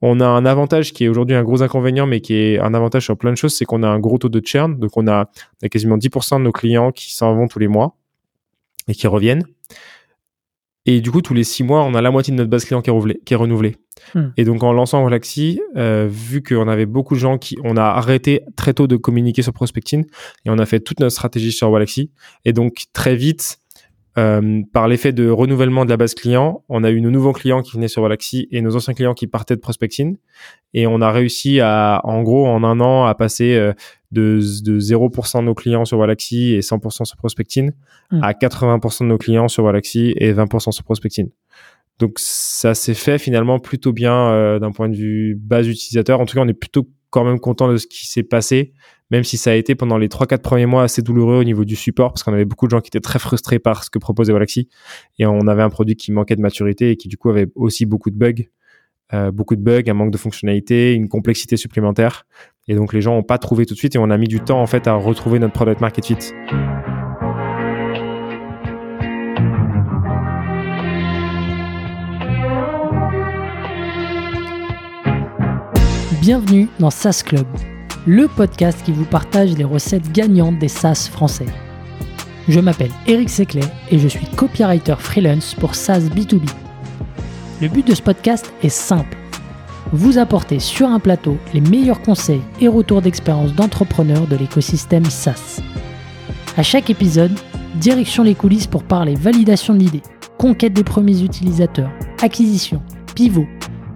On a un avantage qui est aujourd'hui un gros inconvénient, mais qui est un avantage sur plein de choses, c'est qu'on a un gros taux de churn. Donc, on a, on a quasiment 10% de nos clients qui s'en vont tous les mois et qui reviennent. Et du coup, tous les six mois, on a la moitié de notre base client qui est renouvelée. Hmm. Et donc, en lançant Galaxy, euh, vu qu'on avait beaucoup de gens qui, on a arrêté très tôt de communiquer sur prospecting et on a fait toute notre stratégie sur Galaxy. Et donc, très vite, euh, par l'effet de renouvellement de la base client, on a eu nos nouveaux clients qui venaient sur Galaxy et nos anciens clients qui partaient de prospecting. Et on a réussi à, en gros, en un an, à passer euh, de, de 0% de nos clients sur Galaxy et 100% sur prospecting hmm. à 80% de nos clients sur Galaxy et 20% sur prospecting. Donc ça s'est fait finalement plutôt bien euh, d'un point de vue base utilisateur. En tout cas, on est plutôt quand même content de ce qui s'est passé même si ça a été pendant les 3-4 premiers mois assez douloureux au niveau du support, parce qu'on avait beaucoup de gens qui étaient très frustrés par ce que proposait Galaxy, et on avait un produit qui manquait de maturité et qui du coup avait aussi beaucoup de bugs, euh, beaucoup de bugs, un manque de fonctionnalité, une complexité supplémentaire, et donc les gens n'ont pas trouvé tout de suite, et on a mis du temps en fait à retrouver notre product market fit. Bienvenue dans SaaS Club le podcast qui vous partage les recettes gagnantes des SaaS français. Je m'appelle Eric Seclet et je suis copywriter freelance pour SaaS B2B. Le but de ce podcast est simple. Vous apporter sur un plateau les meilleurs conseils et retours d'expérience d'entrepreneurs de l'écosystème SaaS. À chaque épisode, direction les coulisses pour parler validation de l'idée, conquête des premiers utilisateurs, acquisition, pivot,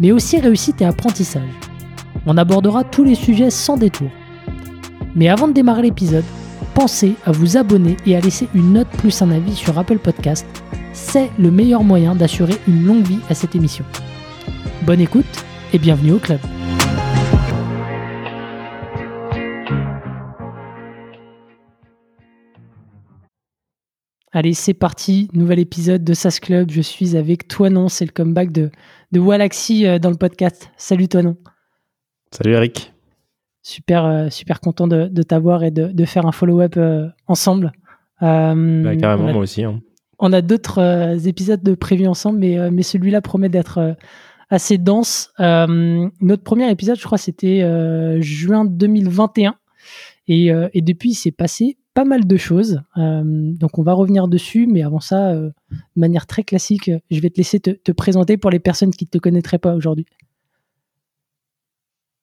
mais aussi réussite et apprentissage. On abordera tous les sujets sans détour. Mais avant de démarrer l'épisode, pensez à vous abonner et à laisser une note plus un avis sur Apple Podcast. C'est le meilleur moyen d'assurer une longue vie à cette émission. Bonne écoute et bienvenue au club. Allez, c'est parti, nouvel épisode de SAS Club. Je suis avec Toinon, c'est le comeback de, de Walaxy euh, dans le podcast. Salut Toinon. Salut Eric. Super, euh, super content de, t'avoir et de, faire un follow-up euh, ensemble. Euh, bah, carrément, moi aussi. Hein. On a d'autres épisodes de prévus ensemble, mais, mais celui-là promet d'être assez dense. notre premier épisode, je crois, c'était juin 2021. Et, et depuis, il s'est passé pas mal de choses. donc, on va revenir dessus. Mais avant ça, de manière très classique, je vais te laisser te, te présenter pour les personnes qui ne te connaîtraient pas aujourd'hui.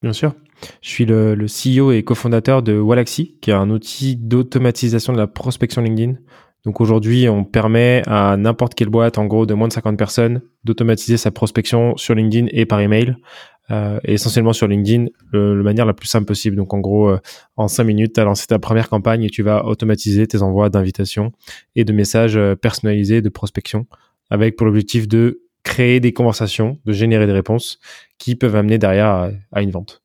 Bien sûr. Je suis le, CEO et cofondateur de Walaxy, qui est un outil d'automatisation de la prospection LinkedIn. Donc aujourd'hui, on permet à n'importe quelle boîte, en gros de moins de 50 personnes, d'automatiser sa prospection sur LinkedIn et par email, euh, et essentiellement sur LinkedIn, de la manière la plus simple possible. Donc en gros, euh, en 5 minutes, tu as lancé ta première campagne et tu vas automatiser tes envois d'invitations et de messages euh, personnalisés de prospection, avec pour l'objectif de créer des conversations, de générer des réponses qui peuvent amener derrière à, une vente.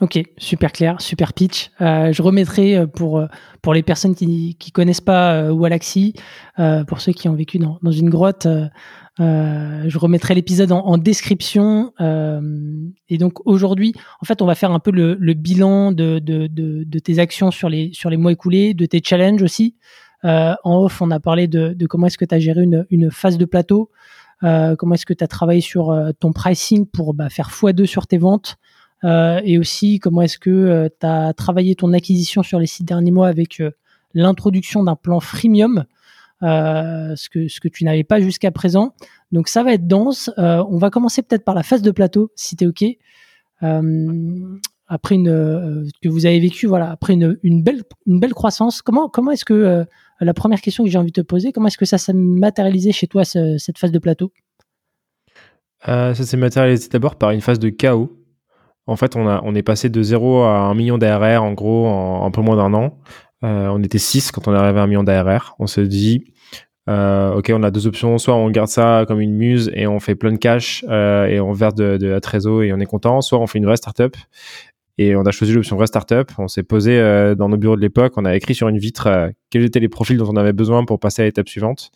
Ok, super clair, super pitch. Euh, je remettrai euh, pour, euh, pour les personnes qui ne connaissent pas Walaxy, pour ceux qui ont vécu dans, dans une grotte, je remettrai l'épisode en, description. et donc aujourd'hui, en fait, on va faire un peu le, bilan de, de, tes actions sur les, sur les mois écoulés, de tes challenges aussi. en off, on a parlé de, comment est-ce que tu as géré une phase de plateau. Euh, comment est-ce que tu as travaillé sur euh, ton pricing pour bah, faire x2 sur tes ventes? Euh, et aussi comment est-ce que tu as travaillé ton acquisition sur les six derniers mois avec l'introduction d'un plan freemium, ce, que, ce que tu n'avais pas jusqu'à présent. Donc ça va être dense. on va commencer peut-être par la phase de plateau, si tu es OK. Après une que vous avez vécu, voilà, après une, belle une belle croissance. Comment comment est-ce que la première question que j'ai envie de te poser, comment est-ce que ça s'est matérialisé chez toi, cette phase de plateau? Euh, Ça s'est matérialisé d'abord par une phase de chaos. En fait, on, a, on est passé de 0 à 1 million d'ARR en gros en un peu moins d'un an. Euh, on était 6 quand on est arrivé à 1 million d'ARR. On se dit, euh, ok, on a deux options. Soit on garde ça comme une muse et on fait plein de cash et on verse de, de la trésor et on est content. Soit on fait une vraie startup et on a choisi l'option vraie startup. On s'est posé euh, dans nos bureaux de l'époque. On a écrit sur une vitre euh, quels étaient les profils dont on avait besoin pour passer à l'étape suivante.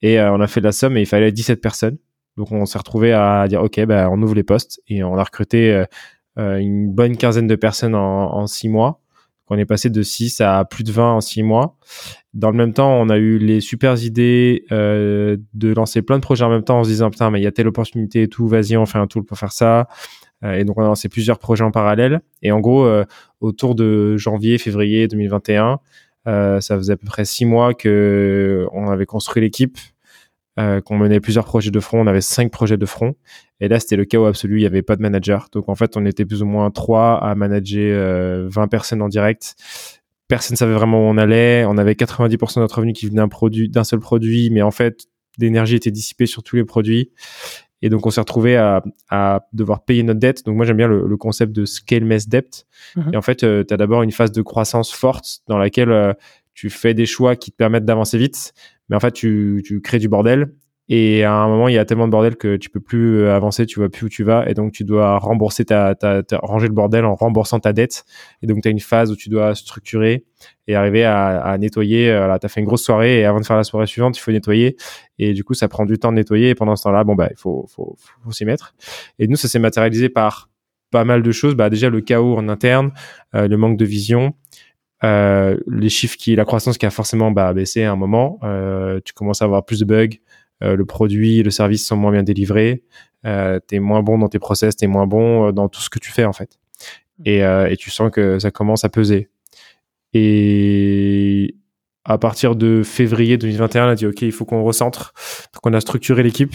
Et euh, on a fait de la somme et il fallait 17 personnes. Donc on s'est retrouvé à dire OK, bah, on ouvre les postes et on a recruté une bonne quinzaine de personnes en, six mois. On est passé de 6 à plus de 20 en six mois. Dans le même temps, on a eu les super idées de lancer plein de projets en même temps en se disant putain mais il y a telle opportunité et tout, vas-y on fait un tool pour faire ça. Et donc on a lancé plusieurs projets en parallèle. Et en gros, autour de janvier, février 2021, ça faisait à peu près six mois que on avait construit l'équipe, qu'on menait plusieurs projets de front. On avait cinq projets de front. Et là, c'était le chaos absolu. Il n'y avait pas de manager. Donc en fait, on était plus ou moins trois à manager 20 personnes en direct personne ne savait vraiment où on allait. On avait 90% de notre revenu qui venait d'un produit, d'un seul produit, mais en fait, l'énergie était dissipée sur tous les produits. Et donc, on s'est retrouvé à, devoir payer notre dette. Donc, moi, j'aime bien le, concept de scale mess debt. Mhm. Et en fait, euh, tu as d'abord une phase de croissance forte dans laquelle euh, tu fais des choix qui te permettent d'avancer vite. Mais en fait, tu, tu crées du bordel. Et à un moment, il y a tellement de bordel que tu peux plus euh, avancer, tu vois plus où tu vas, et donc tu dois rembourser ta, ta, ranger le bordel en remboursant ta dette. Et donc tu as une phase où tu dois structurer et arriver à, à nettoyer. Voilà, tu as fait une grosse soirée et avant de faire la soirée suivante, il faut nettoyer. Et du coup, ça prend du temps de nettoyer. Et pendant ce temps-là, bon bah il faut, faut, faut, s'y mettre. Et nous, ça s'est matérialisé par pas mal de choses. Bah déjà le chaos en interne, euh, le manque de vision. Euh, les chiffres qui, la croissance qui a forcément bah, baissé à un moment, euh, tu commences à avoir plus de bugs, euh, le produit, le service sont moins bien délivrés, euh, tu es moins bon dans tes process, tu es moins bon euh, dans tout ce que tu fais en fait. Mmh. Et, et tu sens que ça commence à peser. Et à partir de février 2021, on a dit OK, il faut qu'on recentre. Donc on a structuré l'équipe.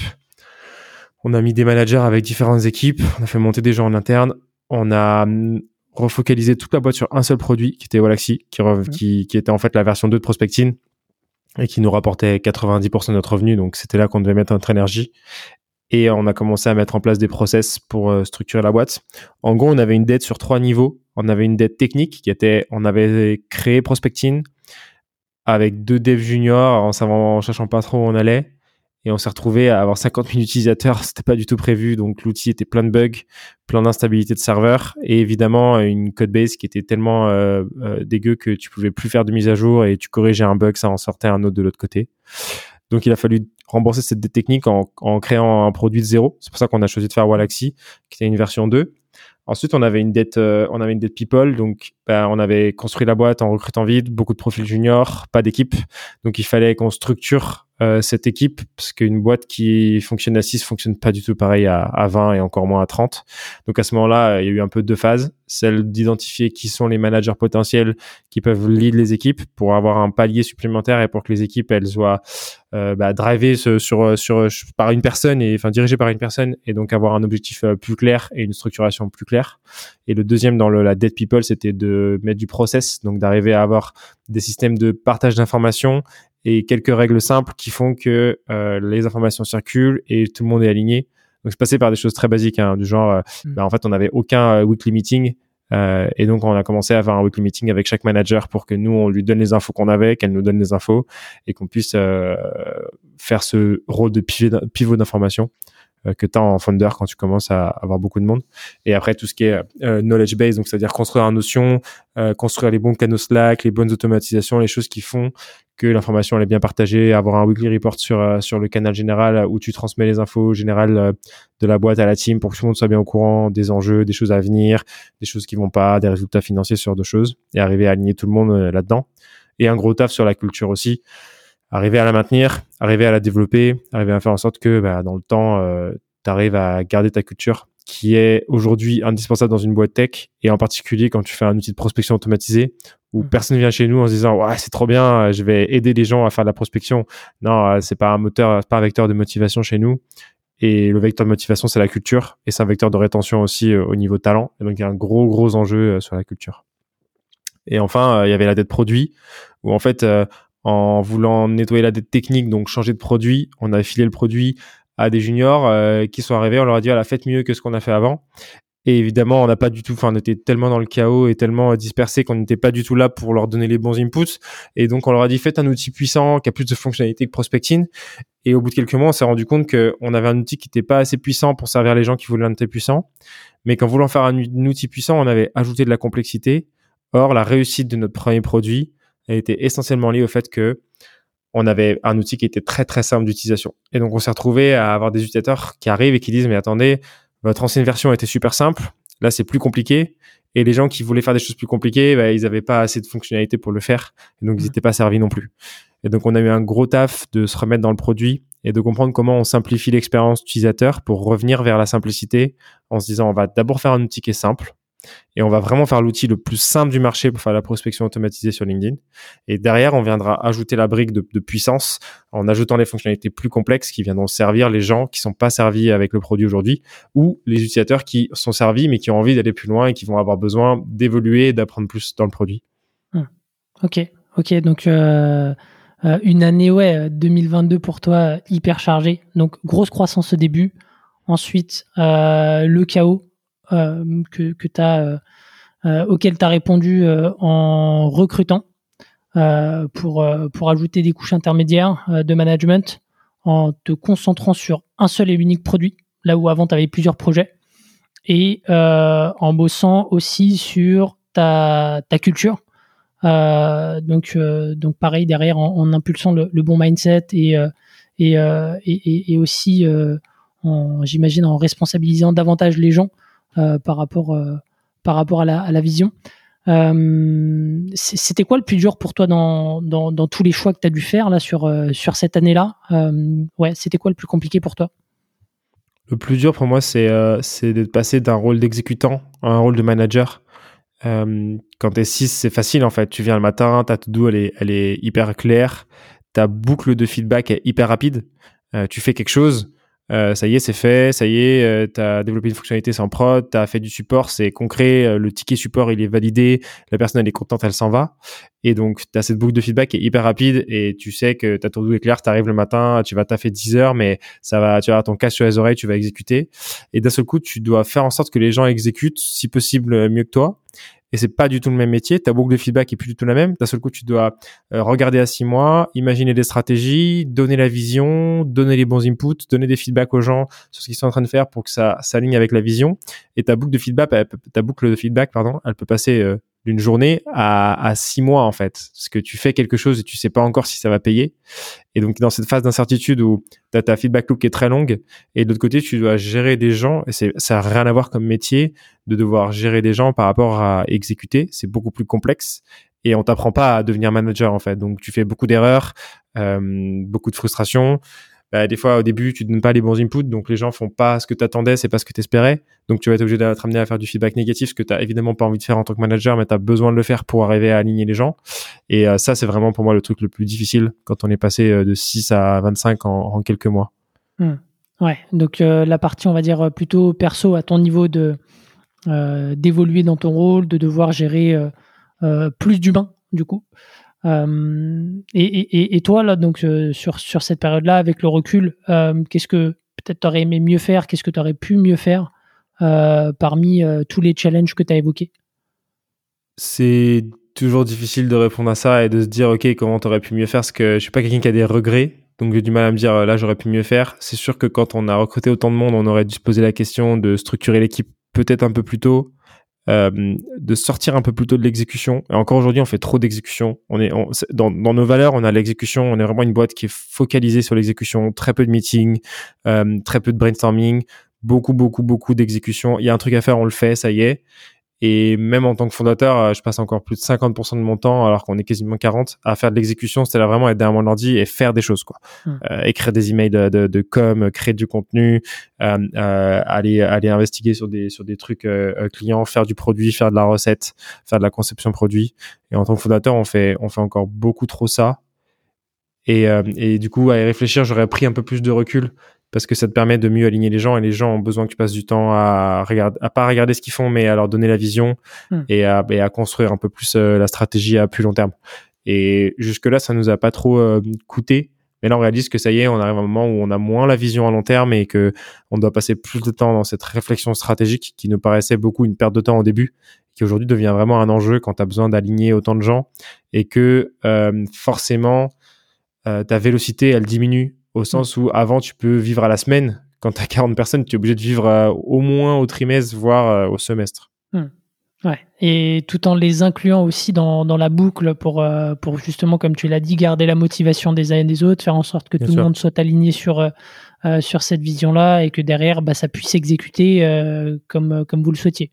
On a mis des managers avec différentes équipes. On a fait monter des gens en interne. On a hum, refocalisé toute la boîte sur un seul produit qui était Wallaxy, qui, mmh. qui, qui, était en fait la version 2 de Prospectine et qui nous rapportait 90% de notre revenu. Donc c'était là qu'on devait mettre notre énergie. Et on a commencé à mettre en place des process pour euh, structurer la boîte. En gros, on avait une dette sur trois niveaux. On avait une dette technique qui était, on avait créé Prospectine avec deux devs juniors en savant, en cherchant pas trop où on allait et on s'est retrouvé à avoir 50 000 utilisateurs. C'était pas du tout prévu, donc l'outil était plein de bugs, plein d'instabilité de serveur et évidemment une code base qui était tellement euh, euh, dégueu que tu pouvais plus faire de mise à jour et tu corrigeais un bug, ça en sortait un autre de l'autre côté. Donc il a fallu rembourser cette technique en, en créant un produit de zéro. C'est pour ça qu'on a choisi de faire Wallaxy, qui était une version 2. Ensuite, on avait une dette, euh, on avait une dette people, donc bah, on avait construit la boîte en recrutant vite, beaucoup de profils juniors, pas d'équipe, donc il fallait qu'on structure euh, cette équipe, parce qu'une boîte qui fonctionne à 6 fonctionne pas du tout pareil à, à 20 et encore moins à 30. Donc à ce moment-là, il y a eu un peu deux phases. Celle d'identifier qui sont les managers potentiels qui peuvent lead les équipes pour avoir un palier supplémentaire et pour que les équipes elles soient euh, bah, drivées sur, sur, par une personne et enfin dirigées par une personne et donc avoir un objectif euh, plus clair et une structuration plus claire. Et le deuxième dans le, la dead people, c'était de mettre du process, donc d'arriver à avoir des systèmes de partage d'informations et quelques règles simples qui font que euh, les informations circulent et tout le monde est aligné. Donc c'est passé par des choses très basiques, hein, du genre, euh, mm. bah, en fait, on n'avait aucun euh, weekly meeting. Euh, et donc on a commencé à avoir un weekly meeting avec chaque manager pour que nous on lui donne les infos qu'on avait, qu'elle nous donne les infos et qu'on puisse faire ce rôle de pivot d'information que tu as en founder quand tu commences à avoir beaucoup de monde. Et après, tout ce qui est knowledge base, donc c'est-à-dire construire un notion, construire les bons canaux Slack, les bonnes automatisations, les choses qui font que l'information elle est bien partagée, avoir un weekly report sur euh, sur le canal général où tu transmets les infos générales euh, de la boîte à la team pour que tout le monde soit bien au courant des enjeux, des choses à venir, des choses qui vont pas, des résultats financiers sur deux choses et arriver à aligner tout le monde euh, là-dedans. Et un gros taf sur la culture aussi, arriver à la maintenir, arriver à la développer, arriver à faire en sorte que bah, dans le temps, tu arrives à garder ta culture qui est aujourd'hui indispensable dans une boîte tech et en particulier quand tu fais un outil de prospection automatisé où mmh. personne vient chez nous en se disant ouais c'est trop bien je vais aider les gens à faire de la prospection. Non euh, c'est pas un moteur c'est pas un vecteur de motivation chez nous. Et le vecteur de motivation c'est la culture et c'est un vecteur de rétention aussi euh, au niveau talent. Et donc il y a un gros gros enjeu euh, sur la culture. Et enfin il y avait la dette produit où en fait en voulant nettoyer la dette technique donc changer de produit on a filé le produit à des juniors euh, qui sont arrivés, on leur a dit, la faites mieux que ce qu'on a fait avant. Et évidemment, on n'a pas du tout, enfin, on était tellement dans le chaos et tellement dispersé qu'on n'était pas du tout là pour leur donner les bons inputs. Et donc, on leur a dit, faites un outil puissant qui a plus de fonctionnalités que Prospecting. Et au bout de quelques mois, on s'est rendu compte qu'on avait un outil qui n'était pas assez puissant pour servir les gens qui voulaient un outil puissant. Mais qu'en voulant faire un, un, outil puissant, on avait ajouté de la complexité. Or, la réussite de notre premier produit a été essentiellement liée au fait que on avait un outil qui était très très simple d'utilisation. Et donc on s'est retrouvé à avoir des utilisateurs qui arrivent et qui disent mais attendez, votre ancienne version était super simple, là c'est plus compliqué. Et les gens qui voulaient faire des choses plus compliquées, bah, ils n'avaient pas assez de fonctionnalités pour le faire, et donc ils n'étaient mmh. pas servis non plus. Et donc on a eu un gros taf de se remettre dans le produit et de comprendre comment on simplifie l'expérience utilisateur pour revenir vers la simplicité en se disant on va d'abord faire un outil qui est simple et on va vraiment faire l'outil le plus simple du marché pour faire la prospection automatisée sur LinkedIn. Et derrière, on viendra ajouter la brique de, puissance en ajoutant les fonctionnalités plus complexes qui viendront servir les gens qui sont pas servis avec le produit aujourd'hui ou les utilisateurs qui sont servis mais qui ont envie d'aller plus loin et qui vont avoir besoin d'évoluer et d'apprendre plus dans le produit. Hmm. Ok, ok. Donc euh, euh, une année ouais 2022 pour toi hyper chargée. Donc grosse croissance au début. Ensuite euh, le chaos que, que as, euh, euh, auquel tu as répondu en recrutant pour, pour ajouter des couches intermédiaires de management en te concentrant sur un seul et unique produit, là où avant tu avais plusieurs projets, et en bossant aussi sur ta, ta culture. donc, donc pareil derrière en, impulsant le, bon mindset et, et, et, aussi j'imagine en responsabilisant davantage les gens euh, par rapport euh, par rapport à la, vision. Euh, c'était quoi le plus dur pour toi dans, dans, tous les choix que tu as dû faire là sur, sur cette année-là? Ouais, c'était quoi le plus compliqué pour toi? Le plus dur pour moi, c'est c'est de passer d'un rôle d'exécutant à un rôle de manager. quand tu es 6, c'est facile en fait. Tu viens le matin, ta to-do, elle est, elle est hyper claire. Ta boucle de feedback est hyper rapide. tu fais quelque chose, euh, ça y est, c'est fait, ça y est, euh, tu as développé une fonctionnalité sans prod, tu as fait du support, c'est concret, euh, le ticket support, il est validé, la personne, elle est contente, elle s'en va. Et donc, tu as cette boucle de feedback qui est hyper rapide et tu sais que ta tour est clair, tu arrives le matin, tu vas taffer 10 heures, mais ça va, tu as ton casque sur les oreilles, tu vas exécuter. Et d'un seul coup, tu dois faire en sorte que les gens exécutent, si possible, mieux que toi et c'est pas du tout le même métier. Ta boucle de feedback est plus du tout la même. D'un seul coup, tu dois euh, regarder à six mois, imaginer des stratégies, donner la vision, donner les bons inputs, donner des feedbacks aux gens sur ce qu'ils sont en train de faire pour que ça s'aligne avec la vision. Et ta boucle de feedback, ta boucle de feedback, pardon, elle peut passer euh, d'une journée à, six mois en fait. Parce que tu fais quelque chose et tu sais pas encore si ça va payer. Et donc dans cette phase d'incertitude où tu as ta feedback loop qui est très longue et de l'autre côté tu dois gérer des gens et c'est ça n'a rien à voir comme métier de devoir gérer des gens par rapport à exécuter. C'est beaucoup plus complexe et on t'apprend pas à devenir manager en fait. Donc tu fais beaucoup d'erreurs, euh, beaucoup de frustration bah, des fois au début tu donnes pas les bons inputs, donc les gens font pas ce que tu attendais, c'est pas ce que tu espérais. Donc tu vas être obligé d'être amené à faire du feedback négatif, ce que tu as évidemment pas envie de faire en tant que manager, mais tu as besoin de le faire pour arriver à aligner les gens. Et euh, ça, c'est vraiment pour moi le truc le plus difficile quand on est passé euh, de 6 à 25 en, en quelques mois. Hmm. Ouais, donc euh, la partie, on va dire, plutôt perso à ton niveau de d'évoluer dans ton rôle, de devoir gérer plus d'humains, du coup. Euh, et, toi, là, donc, euh, sur, sur cette période-là, avec le recul, euh, qu'est-ce que peut-être tu aurais aimé mieux faire Qu'est-ce que tu aurais pu mieux faire parmi tous les challenges que tu as évoqués? C'est toujours difficile de répondre à ça et de se dire, OK, comment tu aurais pu mieux faire? Parce que je suis pas quelqu'un qui a des regrets. Donc j'ai du mal à me dire, là, j'aurais pu mieux faire. C'est sûr que quand on a recruté autant de monde, on aurait dû se poser la question de structurer l'équipe peut-être un peu plus tôt, euh, de sortir un peu plus tôt de l'exécution. Et encore aujourd'hui, on fait trop d'exécution. On est dans, dans, nos valeurs, on a l'exécution. On est vraiment une boîte qui est focalisée sur l'exécution. Très peu de meetings, euh, très peu de brainstorming, beaucoup, beaucoup, beaucoup d'exécution. Il y a un truc à faire, on le fait, ça y est. Et même en tant que fondateur, euh, je passe encore plus de 50% de mon temps, alors qu'on est quasiment 40, à faire de l'exécution. C'est-à-dire vraiment être derrière mon ordi et faire des choses, quoi. Hmm. Euh, écrire des emails de, de, de, com, créer du contenu, euh, euh, aller aller investiguer sur des sur des trucs euh, clients, faire du produit, faire de la recette, faire de la conception produit. Et en tant que fondateur, on fait on fait encore beaucoup trop ça. Et, et du coup, à y réfléchir, j'aurais pris un peu plus de recul parce que ça te permet de mieux aligner les gens et les gens ont besoin que tu passes du temps à regarder, à pas regarder ce qu'ils font, mais à leur donner la vision hmm. et, à, et, à, construire un peu plus euh, la stratégie à plus long terme. Et jusque là, ça nous a pas trop euh, coûté. Mais là, on réalise que ça y est, on arrive à un moment où on a moins la vision à long terme et que on doit passer plus de temps dans cette réflexion stratégique qui nous paraissait beaucoup une perte de temps au début, qui aujourd'hui devient vraiment un enjeu quand tu as besoin d'aligner autant de gens et que euh, forcément ta vélocité, elle diminue au sens où avant tu peux vivre à la semaine. Quand tu as 40 personnes, tu es obligé de vivre euh, au moins au trimestre, voire euh, au semestre. Hmm. Ouais. Et tout en les incluant aussi dans, dans la boucle pour, euh, pour justement, comme tu l'as dit, garder la motivation des uns et des autres, faire en sorte que tout le monde soit aligné sur, sur cette vision-là et que derrière, bah, ça puisse s'exécuter comme, comme vous le souhaitiez.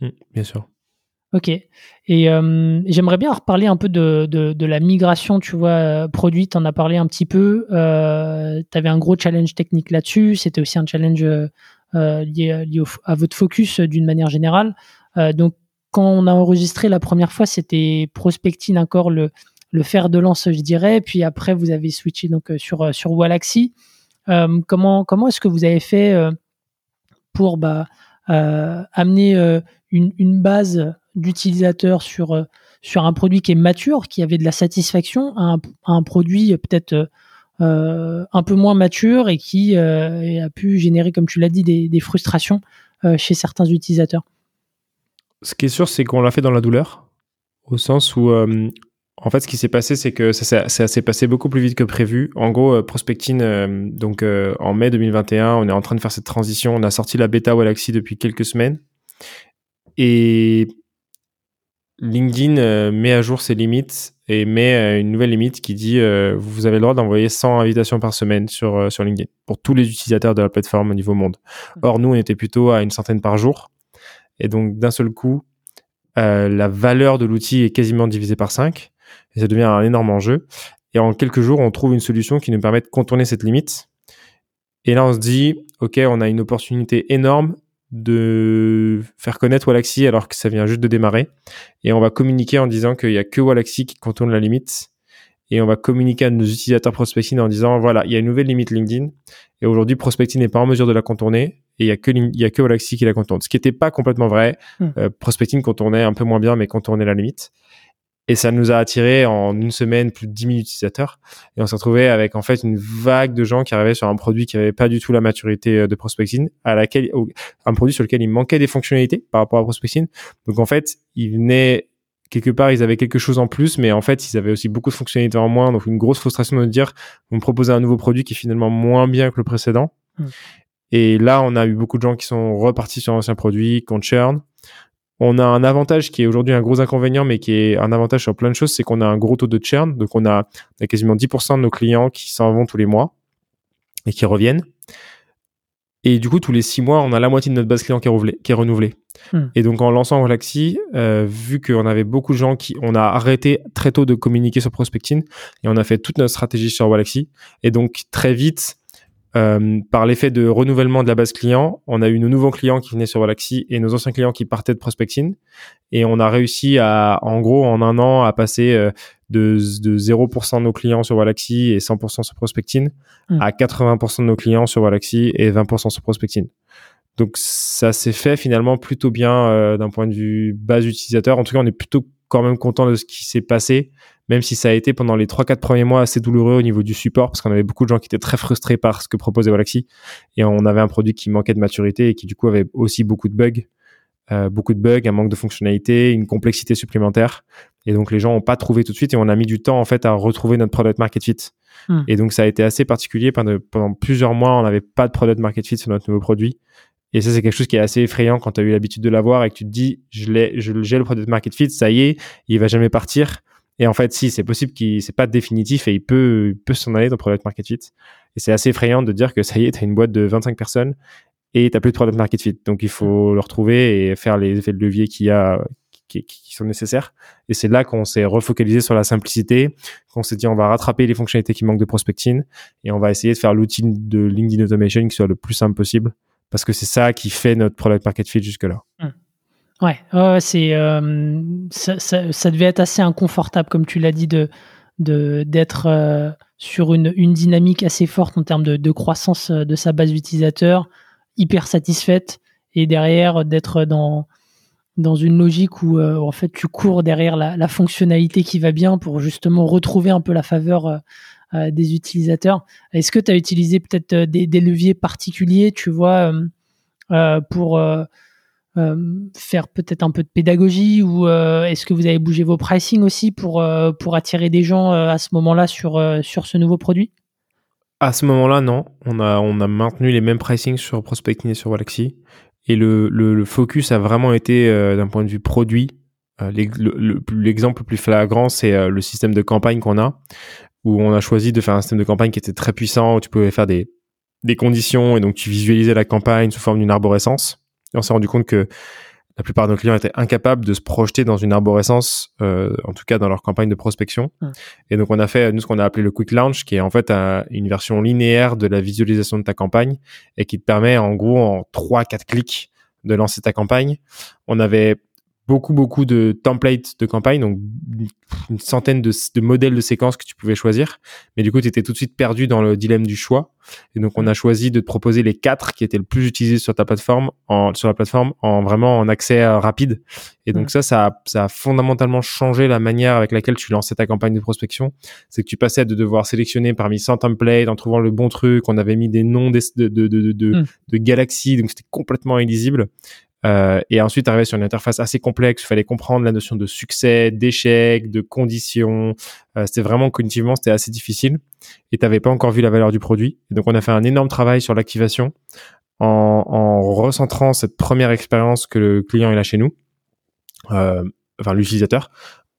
Hmm, bien sûr. Ok. Et euh, j'aimerais bien reparler un peu de, de, la migration, tu vois, euh, produit. Tu en as parlé un petit peu. Euh, tu avais un gros challenge technique là-dessus. C'était aussi un challenge lié, à votre focus d'une manière générale. donc, quand on a enregistré la première fois, c'était Prospecting encore le, le fer de lance, je dirais. Puis après, vous avez switché donc sur sur Wallaxy. comment comment est-ce que vous avez fait pour bah, amener une, une base d'utilisateurs sur, euh, sur un produit qui est mature, qui avait de la satisfaction, à un, produit peut-être euh, un peu moins mature et qui euh, a pu générer, comme tu l'as dit, des, frustrations chez certains utilisateurs. Ce qui est sûr, c'est qu'on l'a fait dans la douleur, au sens où en fait, ce qui s'est passé, c'est que ça, s'est passé beaucoup plus vite que prévu. En gros, Prospecting, donc en mai 2021, on est en train de faire cette transition. On a sorti la bêta Galaxy depuis quelques semaines. Et LinkedIn euh, met à jour ses limites et met euh, une nouvelle limite qui dit euh, vous avez le droit d'envoyer 100 invitations par semaine sur, sur LinkedIn pour tous les utilisateurs de la plateforme au niveau monde. Or, nous, on était plutôt à une centaine par jour. Et donc, d'un seul coup, la valeur de l'outil est quasiment divisée par 5 et ça devient un énorme enjeu. Et en quelques jours, on trouve une solution qui nous permet de contourner cette limite. Et là, on se dit, OK, on a une opportunité énorme de faire connaître Wallaxy alors que ça vient juste de démarrer. Et on va communiquer en disant qu'il n'y a que Wallaxy qui contourne la limite. Et on va communiquer à nos utilisateurs prospecting en disant voilà, il y a une nouvelle limite LinkedIn. Et aujourd'hui, prospecting n'est pas en mesure de la contourner. Et il y a que, il y a que Wallaxy qui la contourne. Ce qui n'était pas complètement vrai. Hmm. Euh, prospecting contournait un peu moins bien, mais contournait la limite. Et ça nous a attiré en une semaine plus de 10 000 utilisateurs. Et on s'est retrouvé avec en fait une vague de gens qui arrivaient sur un produit qui n'avait pas du tout la maturité euh, de prospecting, à laquelle un produit sur lequel il manquait des fonctionnalités par rapport à prospecting. Donc en fait, ils venaient quelque part, ils avaient quelque chose en plus, mais en fait, ils avaient aussi beaucoup de fonctionnalités en moins. Donc une grosse frustration de dire, on me proposait un nouveau produit qui est finalement moins bien que le précédent. Mmh. Et là, on a eu beaucoup de gens qui sont repartis sur l'ancien produit, qu'on churn. On a un avantage qui est aujourd'hui un gros inconvénient, mais qui est un avantage sur plein de choses, c'est qu'on a un gros taux de churn. Donc, on a, quasiment 10% de nos clients qui s'en vont tous les mois et qui reviennent. Et du coup, tous les six mois, on a la moitié de notre base client qui est renouvelée. Hmm. Et donc, en lançant Relaxi, euh, vu qu'on avait beaucoup de gens qui, on a arrêté très tôt de communiquer sur prospecting et on a fait toute notre stratégie sur Galaxy. Et donc, très vite, euh, par l'effet de renouvellement de la base client, on a eu nos nouveaux clients qui venaient sur Galaxy et nos anciens clients qui partaient de prospecting. Et on a réussi à, en gros, en un an, à passer euh, de, de 0% de nos clients sur Galaxy et 100% sur prospecting hmm. à 80% de nos clients sur Galaxy et 20% sur prospecting. Donc ça s'est fait finalement plutôt bien euh, d'un point de vue base utilisateur. En tout cas, on est plutôt quand même content de ce qui s'est passé même si ça a été pendant les 3-4 premiers mois assez douloureux au niveau du support, parce qu'on avait beaucoup de gens qui étaient très frustrés par ce que proposait Galaxy, et on avait un produit qui manquait de maturité et qui du coup avait aussi beaucoup de bugs, euh, beaucoup de bugs, un manque de fonctionnalité, une complexité supplémentaire, et donc les gens n'ont pas trouvé tout de suite, et on a mis du temps en fait à retrouver notre product market fit. Hmm. Et donc ça a été assez particulier pendant, pendant plusieurs mois, on n'avait pas de product market fit sur notre nouveau produit. Et ça, c'est quelque chose qui est assez effrayant quand tu as eu l'habitude de l'avoir et que tu te dis, je l'ai, j'ai le product market fit, ça y est, il va jamais partir. Et en fait, si, c'est possible qu'il, c'est pas définitif et il peut, peut s'en aller dans Product Market Fit. Et c'est assez effrayant de dire que ça y est, tu as une boîte de 25 personnes et tu plus de Product Market Fit. Donc, il faut le retrouver et faire les effets de levier qu'il y a, qui, sont nécessaires. Et c'est là qu'on s'est refocalisé sur la simplicité, qu'on s'est dit on va rattraper les fonctionnalités qui manquent de prospecting et on va essayer de faire l'outil de LinkedIn Automation qui soit le plus simple possible parce que c'est ça qui fait notre Product Market Fit jusque-là. Mmh. Ouais, c'est euh, ça, devait être assez inconfortable, comme tu l'as dit, de d'être euh, sur une, dynamique assez forte en termes de, croissance euh, de sa base d'utilisateurs, hyper satisfaite, et derrière d'être dans dans une logique où en fait tu cours derrière la, fonctionnalité qui va bien pour justement retrouver un peu la faveur des utilisateurs. Est-ce que tu as utilisé peut-être des, des, leviers particuliers, tu vois, pour euh, faire peut-être un peu de pédagogie ou euh, est-ce que vous avez bougé vos pricing aussi pour, euh, pour attirer des gens à ce moment-là sur, sur ce nouveau produit? À ce moment-là, non. On a, on a maintenu les mêmes pricing sur Prospecting et sur Galaxy. Et le, le, focus a vraiment été d'un point de vue produit. L'exemple le, plus flagrant, c'est le système de campagne qu'on a, où on a choisi de faire un système de campagne qui était très puissant, où tu pouvais faire des, des conditions et donc tu visualisais la campagne sous forme d'une arborescence. Et on s'est rendu compte que la plupart de nos clients étaient incapables de se projeter dans une arborescence, euh, en tout cas dans leur campagne de prospection. Et donc on a fait nous ce qu'on a appelé le Quick Launch, qui est en fait une version linéaire de la visualisation de ta campagne et qui te permet en gros en trois quatre clics de lancer ta campagne. On avait beaucoup beaucoup de templates de campagne, donc une centaine de, de, modèles de séquences que tu pouvais choisir. Mais du coup, tu étais tout de suite perdu dans le dilemme du choix. Et donc, on a choisi de te proposer les quatre qui étaient le plus utilisés sur ta plateforme, en, sur la plateforme, en vraiment en accès euh, rapide. Et donc ça, ça a, ça a fondamentalement changé la manière avec laquelle tu lançais ta campagne de prospection. C'est que tu passais de devoir sélectionner parmi 100 templates en trouvant le bon truc. On avait mis des noms de, de, de, de, de, mm. de galaxies, donc c'était complètement illisible. Euh, et ensuite, arriver sur une interface assez complexe, il fallait comprendre la notion de succès, d'échec, de conditions. Euh, c'était vraiment cognitivement, c'était assez difficile. Et tu n'avais pas encore vu la valeur du produit. Donc, on a fait un énorme travail sur l'activation en, en, recentrant cette première expérience que le client il a chez nous, euh, enfin l'utilisateur,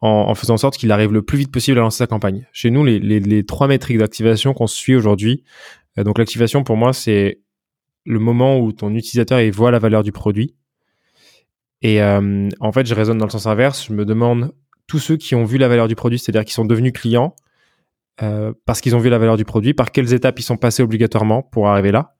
en, en, faisant en sorte qu'il arrive le plus vite possible à lancer sa campagne. Chez nous, les, les, les trois métriques d'activation qu'on suit aujourd'hui. Euh, donc, l'activation pour moi, c'est le moment où ton utilisateur il voit la valeur du produit et euh, en fait, je raisonne dans le sens inverse. Je me demande tous ceux qui ont vu la valeur du produit, c'est-à-dire qui sont devenus clients euh, parce qu'ils ont vu la valeur du produit, par quelles étapes ils sont passés obligatoirement pour arriver là.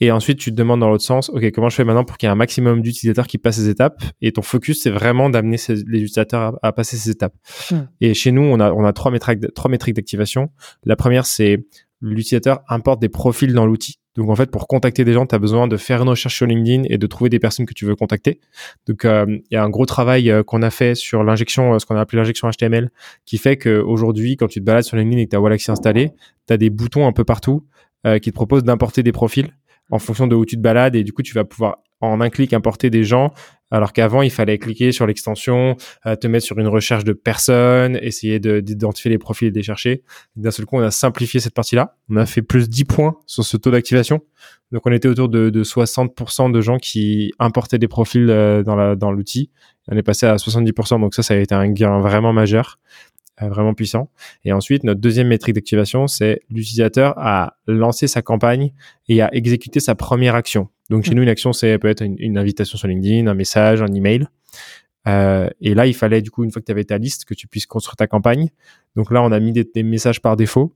Et ensuite, tu te demandes dans l'autre sens, OK, comment je fais maintenant pour qu'il y ait un maximum d'utilisateurs qui passent ces étapes? Et ton focus, c'est vraiment d'amener les utilisateurs à, passer ces étapes. Hmm. Et chez nous, on a, on a trois métriques, trois métriques d'activation. La première, c'est l'utilisateur importe des profils dans l'outil. Donc en fait, pour contacter des gens, tu as besoin de faire une recherche sur LinkedIn et de trouver des personnes que tu veux contacter. Donc euh, il y a un gros travail euh, qu'on a fait sur l'injection, euh, ce qu'on a appelé l'injection HTML, qui fait qu'aujourd'hui, quand tu te balades sur LinkedIn et que tu as Wallaxy installé, tu as des boutons un peu partout qui te proposent d'importer des profils en fonction de où tu te balades et du coup tu vas pouvoir en un clic importer des gens alors qu'avant il fallait cliquer sur l'extension, euh, te mettre sur une recherche de personnes, essayer d'identifier les profils et chercher. D'un seul coup, on a simplifié cette partie-là. On a fait plus 10 points sur ce taux d'activation. Donc on était autour de, de 60% de gens qui importaient des profils euh, dans l'outil. on est passé à 70%, donc ça, ça a été un gain vraiment majeur. Euh, vraiment puissant. Et ensuite, notre deuxième métrique d'activation, c'est l'utilisateur a lancé sa campagne et a exécuté sa première action. Donc chez mm. nous, une action, c'est peut être une, invitation sur LinkedIn, un message, un email. Euh, et là, il fallait du coup, une fois que tu avais ta liste, que tu puisses construire ta campagne. Donc là, on a mis des messages par défaut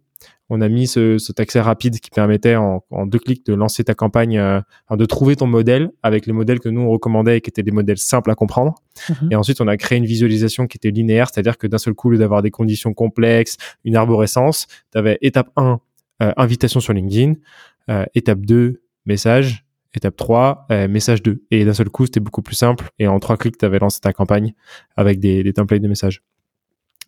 on a mis ce, cet accès rapide qui permettait en, deux clics de lancer ta campagne, euh, de trouver ton modèle avec les modèles que nous on recommandait et qui étaient des modèles simples à comprendre. Mhm. Et ensuite, on a créé une visualisation qui était linéaire, c'est-à-dire que d'un seul coup, au lieu d'avoir des conditions complexes, une arborescence, tu avais étape 1, euh, invitation sur LinkedIn, euh, étape 2, message, étape 3, message 2. Et d'un seul coup, c'était beaucoup plus simple. Et en trois clics, tu avais lancé ta campagne avec des, des templates de messages.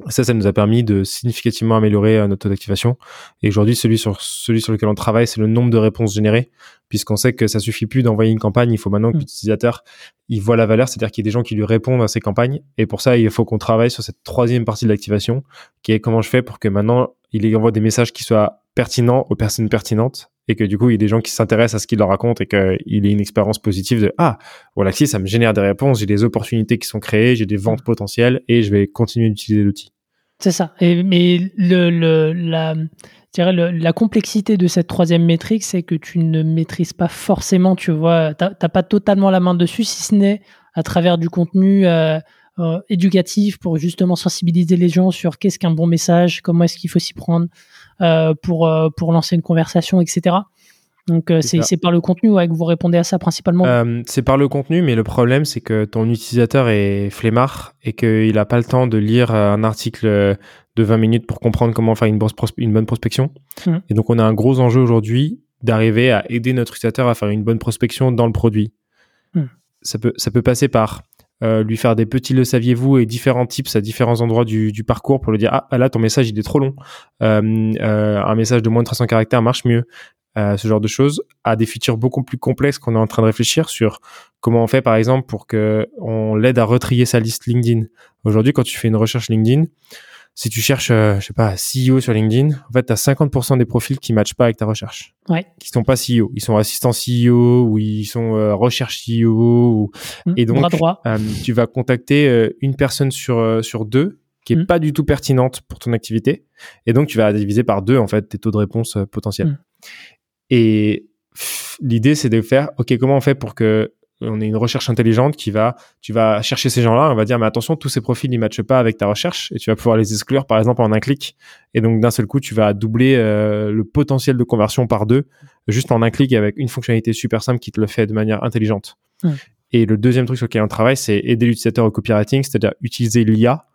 Ça, ça nous a permis de significativement améliorer euh, notre taux d'activation. Et aujourd'hui, celui sur, celui sur lequel on travaille, c'est le nombre de réponses générées, puisqu'on sait que ça suffit plus d'envoyer une campagne. Il faut maintenant que mm. l'utilisateur, il voit la valeur, c'est-à-dire qu'il y a des gens qui lui répondent à ces campagnes. Et pour ça, il faut qu'on travaille sur cette troisième partie de l'activation, qui est comment je fais pour que maintenant, il envoie des messages qui soient pertinents aux personnes pertinentes et que du coup, il y ait des gens qui s'intéressent à ce qu'il leur raconte et qu'il ait une expérience positive de ah, voilà, si ça me génère des réponses, j'ai des opportunités qui sont créées, j'ai des ventes potentielles et je vais continuer d'utiliser l'outil. C'est ça. Mais le, la, la complexité de cette troisième métrique, c'est que tu ne maîtrises pas forcément, tu vois, tu n'as pas totalement la main dessus, si ce n'est à travers du contenu euh, euh, éducatif pour justement sensibiliser les gens sur qu'est-ce qu'un bon message, comment est-ce qu'il faut s'y prendre pour, pour lancer une conversation, etc. Donc euh, c'est par le contenu ouais, que vous répondez à ça principalement euh, C'est par le contenu, mais le problème c'est que ton utilisateur est flemmard et qu'il n'a pas le temps de lire euh, un article de 20 minutes pour comprendre comment faire une, bonne prospection. Mmh. Et donc on a un gros enjeu aujourd'hui d'arriver à aider notre utilisateur à faire une bonne prospection dans le produit. Mmh. Ça, peut, ça peut passer par lui faire des petits le saviez-vous et différents tips à différents endroits du, parcours pour lui dire ah là ton message il est trop long un message de moins de 300 caractères marche mieux ce genre de choses, à des features beaucoup plus complexes qu'on est en train de réfléchir sur comment on fait par exemple pour que on l'aide à retrier sa liste LinkedIn. Aujourd'hui, quand tu fais une recherche LinkedIn, si tu cherches, euh, je sais pas, CEO sur LinkedIn, en fait, tu as 50% des profils qui matchent pas avec ta recherche. Ouais. Qui sont pas CEO. Ils sont assistants CEO ou ils sont euh, recherche CEO. Ou... Mmh, et donc, euh, tu vas contacter une personne sur, sur deux qui est mmh. pas du tout pertinente pour ton activité. Et donc, tu vas diviser par deux, en fait, tes taux de réponse potentiels. Mmh. Et l'idée, c'est de faire, OK, comment on fait pour que on est une recherche intelligente qui va, tu vas chercher ces gens-là, on va dire, mais attention, tous ces profils ne matchent pas avec ta recherche et tu vas pouvoir les exclure, par exemple, en un clic. Et donc, d'un seul coup, tu vas doubler euh, le potentiel de conversion par deux, juste en un clic avec une fonctionnalité super simple qui te le fait de manière intelligente. Et le deuxième truc sur lequel on travaille, c'est aider l'utilisateur au copywriting, c'est-à-dire utiliser l'IA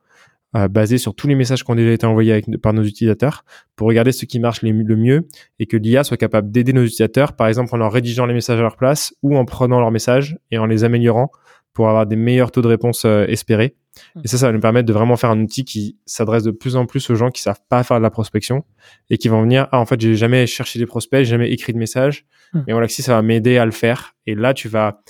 euh, basé sur tous les messages qui ont déjà été envoyés avec, par nos utilisateurs pour regarder ce qui marche le mieux et que l'IA soit capable d'aider nos utilisateurs, par exemple en leur rédigeant les messages à leur place ou en prenant leurs messages et en les améliorant pour avoir des meilleurs taux de réponse euh, espérés. Mmh. Et ça, ça va nous permettre de vraiment faire un outil qui s'adresse de plus en plus aux gens qui savent pas faire de la prospection et qui vont venir, ah, en fait, j'ai jamais cherché des prospects, j'ai jamais écrit de messages. Mmh. Et voilà, si ça va m'aider à le faire. Et là, tu vas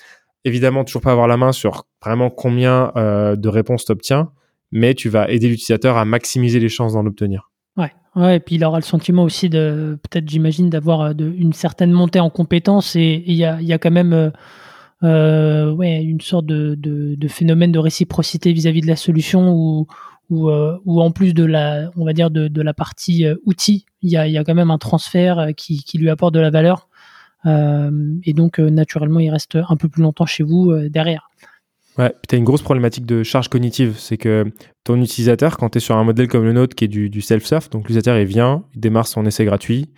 évidemment toujours pas avoir la main sur vraiment combien euh, de réponses tu obtiens, mais tu vas aider l'utilisateur à maximiser les chances d'en obtenir. Ouais, ouais, et puis il aura le sentiment aussi de, peut-être j'imagine, d'avoir euh, une certaine montée en compétences et il y a, quand même euh, euh, une sorte de, phénomène de réciprocité vis-à-vis de la solution où, en plus de la, partie outil, il y a, quand même un transfert qui lui apporte de la valeur. et donc naturellement, il reste un peu plus longtemps chez vous derrière. Ouais, tu as une grosse problématique de charge cognitive. C'est que ton utilisateur, quand tu es sur un modèle comme le nôtre qui est du, du self-serve, donc l'utilisateur il vient, il démarre son essai gratuit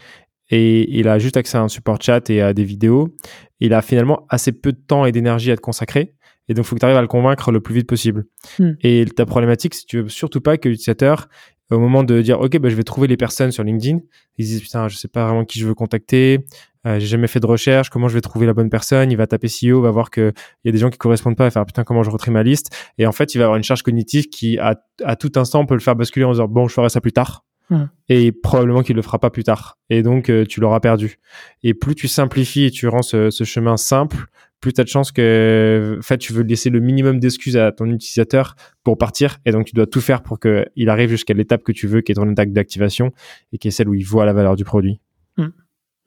et il a juste accès à un support chat et à des vidéos. Il a finalement assez peu de temps et d'énergie à te consacrer. Et donc, il faut que tu arrives à le convaincre le plus vite possible. Hmm. Et ta problématique, c'est que tu veux surtout pas que l'utilisateur, au moment de dire, OK, bah, je vais trouver les personnes sur LinkedIn, ils disent, putain, je sais pas vraiment qui je veux contacter, euh, j'ai jamais fait de recherche, comment je vais trouver la bonne personne, il va taper CEO, va voir qu'il y a des gens qui correspondent pas, et faire putain comment je retrie ma liste, et en fait il va avoir une charge cognitive qui à, à tout instant peut le faire basculer en disant bon je ferai ça plus tard, hmm. et probablement qu'il le fera pas plus tard, et donc euh, tu l'auras perdu. Et plus tu simplifies et tu rends ce, ce chemin simple, plus tu as de chances que en fait tu veux laisser le minimum d'excuses à ton utilisateur pour partir et donc tu dois tout faire pour qu'il arrive jusqu'à l'étape que tu veux qui est ton étape d'activation et qui est celle où il voit la valeur du produit.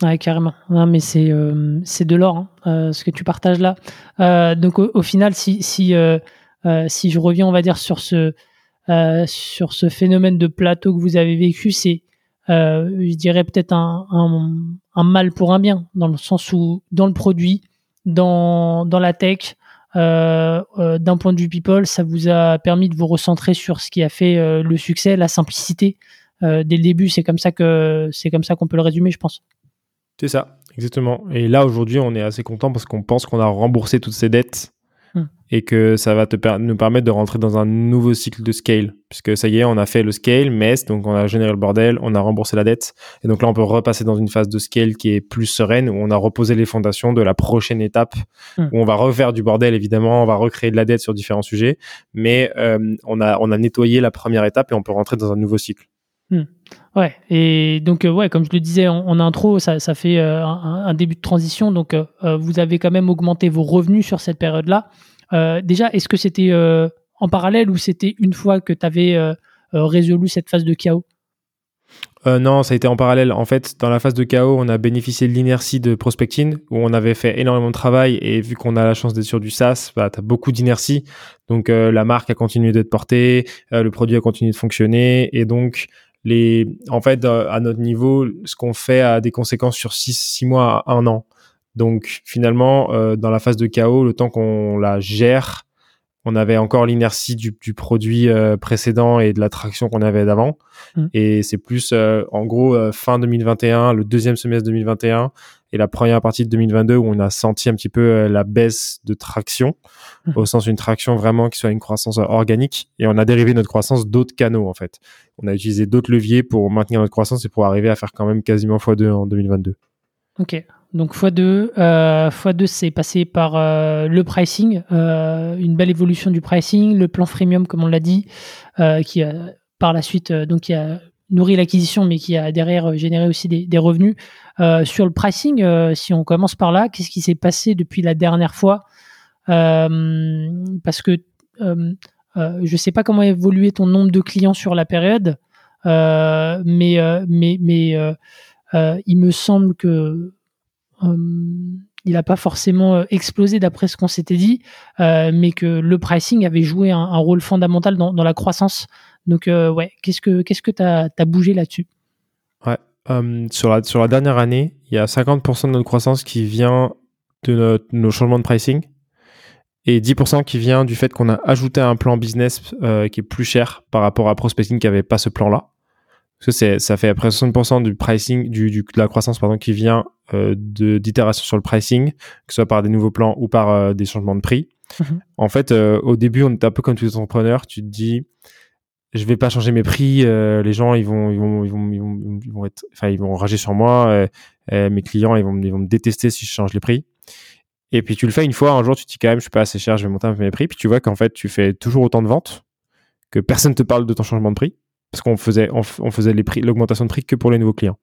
Ouais, carrément. Mais c'est euh, c'est de l'or, hein, euh, ce que tu partages là. Euh, donc au, final, si si si je reviens, on va dire sur ce sur ce phénomène de plateau que vous avez vécu, c'est je dirais peut-être un, un, un, mal pour un bien, dans le sens où dans le produit, dans la tech, d'un point de vue people, ça vous a permis de vous recentrer sur ce qui a fait le succès, la simplicité. dès le début, c'est comme ça que c'est comme ça qu'on peut le résumer, je pense. C'est ça, exactement. Et là, aujourd'hui, on est assez content parce qu'on pense qu'on a remboursé toutes ces dettes hmm. et que ça va te nous permettre de rentrer dans un nouveau cycle de scale. Puisque ça y est, on a fait le scale, MES, donc on a généré le bordel, on a remboursé la dette. Et donc là, on peut repasser dans une phase de scale qui est plus sereine, où on a reposé les fondations de la prochaine étape, hmm. où on va refaire du bordel, évidemment, on va recréer de la dette sur différents sujets. Mais euh, on, a, on a nettoyé la première étape et on peut rentrer dans un nouveau cycle. Hmm. Ouais, et donc, euh, ouais, comme je le disais en, intro, ça, ça fait euh, un, début de transition. Donc, euh, vous avez quand même augmenté vos revenus sur cette période-là. déjà, est-ce que c'était en parallèle ou c'était une fois que tu avais résolu cette phase de chaos? Non, ça a été en parallèle. En fait, dans la phase de chaos, on a bénéficié de l'inertie de prospecting, où on avait fait énormément de travail, et vu qu'on a la chance d'être sur du SaaS, bah, tu as beaucoup d'inertie. Donc, la marque a continué d'être portée, le produit a continué de fonctionner, et donc, les, en fait, euh, à notre niveau, ce qu'on fait a des conséquences sur six, six mois à un an. Donc, finalement, euh, dans la phase de chaos, le temps qu'on la gère, on avait encore l'inertie du, du, produit euh, précédent et de l'attraction qu'on avait d'avant. Mmh. Et c'est plus, en gros, fin 2021, le deuxième semestre 2021, et la première partie de 2022 où on a senti un petit peu euh, la baisse de traction. Au sens d'une traction vraiment qui soit une croissance organique. Et on a dérivé notre croissance d'autres canaux en fait. On a utilisé d'autres leviers pour maintenir notre croissance et pour arriver à faire quand même quasiment x2 en 2022. Ok. Donc x2, euh, x2 c'est passé par euh, le pricing, euh, une belle évolution du pricing, le plan freemium comme on l'a dit, qui a par la suite donc qui a nourri l'acquisition mais qui a derrière généré aussi des, revenus. Sur le pricing, si on commence par là, qu'est-ce qui s'est passé depuis la dernière fois Parce que je ne sais pas comment évoluer ton nombre de clients sur la période, mais, mais, mais il me semble que il n'a pas forcément explosé d'après ce qu'on s'était dit, mais que le pricing avait joué un, rôle fondamental dans, la croissance. Donc, ouais, qu'est-ce que qu'est-ce que tu as, bougé là-dessus? Ouais, euh, sur, la, sur la dernière année, il y a 50% de notre croissance qui vient de nos changements de pricing. Et 10% qui vient du fait qu'on a ajouté un plan business euh, qui est plus cher par rapport à prospecting qui avait pas ce plan-là. Parce que ça fait après 60% du pricing, du, du, de la croissance pardon, qui vient euh, d'itération sur le pricing, que ce soit par des nouveaux plans ou par euh, des changements de prix. Mhm. En fait, euh, au début, on est un peu comme tous les entrepreneurs. Tu te dis, je vais pas changer mes prix. Euh, les gens, ils vont, ils vont, ils vont, ils vont, ils vont être, enfin, ils vont rager sur moi. mes clients, ils vont, ils vont me détester si je change les prix. Et puis tu le fais une fois, un jour, tu te dis quand même, je suis pas assez cher, je vais monter un peu mes prix. Puis tu vois qu'en fait, tu fais toujours autant de ventes, que personne te parle de ton changement de prix, parce qu'on faisait, on, faisait l'augmentation de prix que pour les nouveaux clients.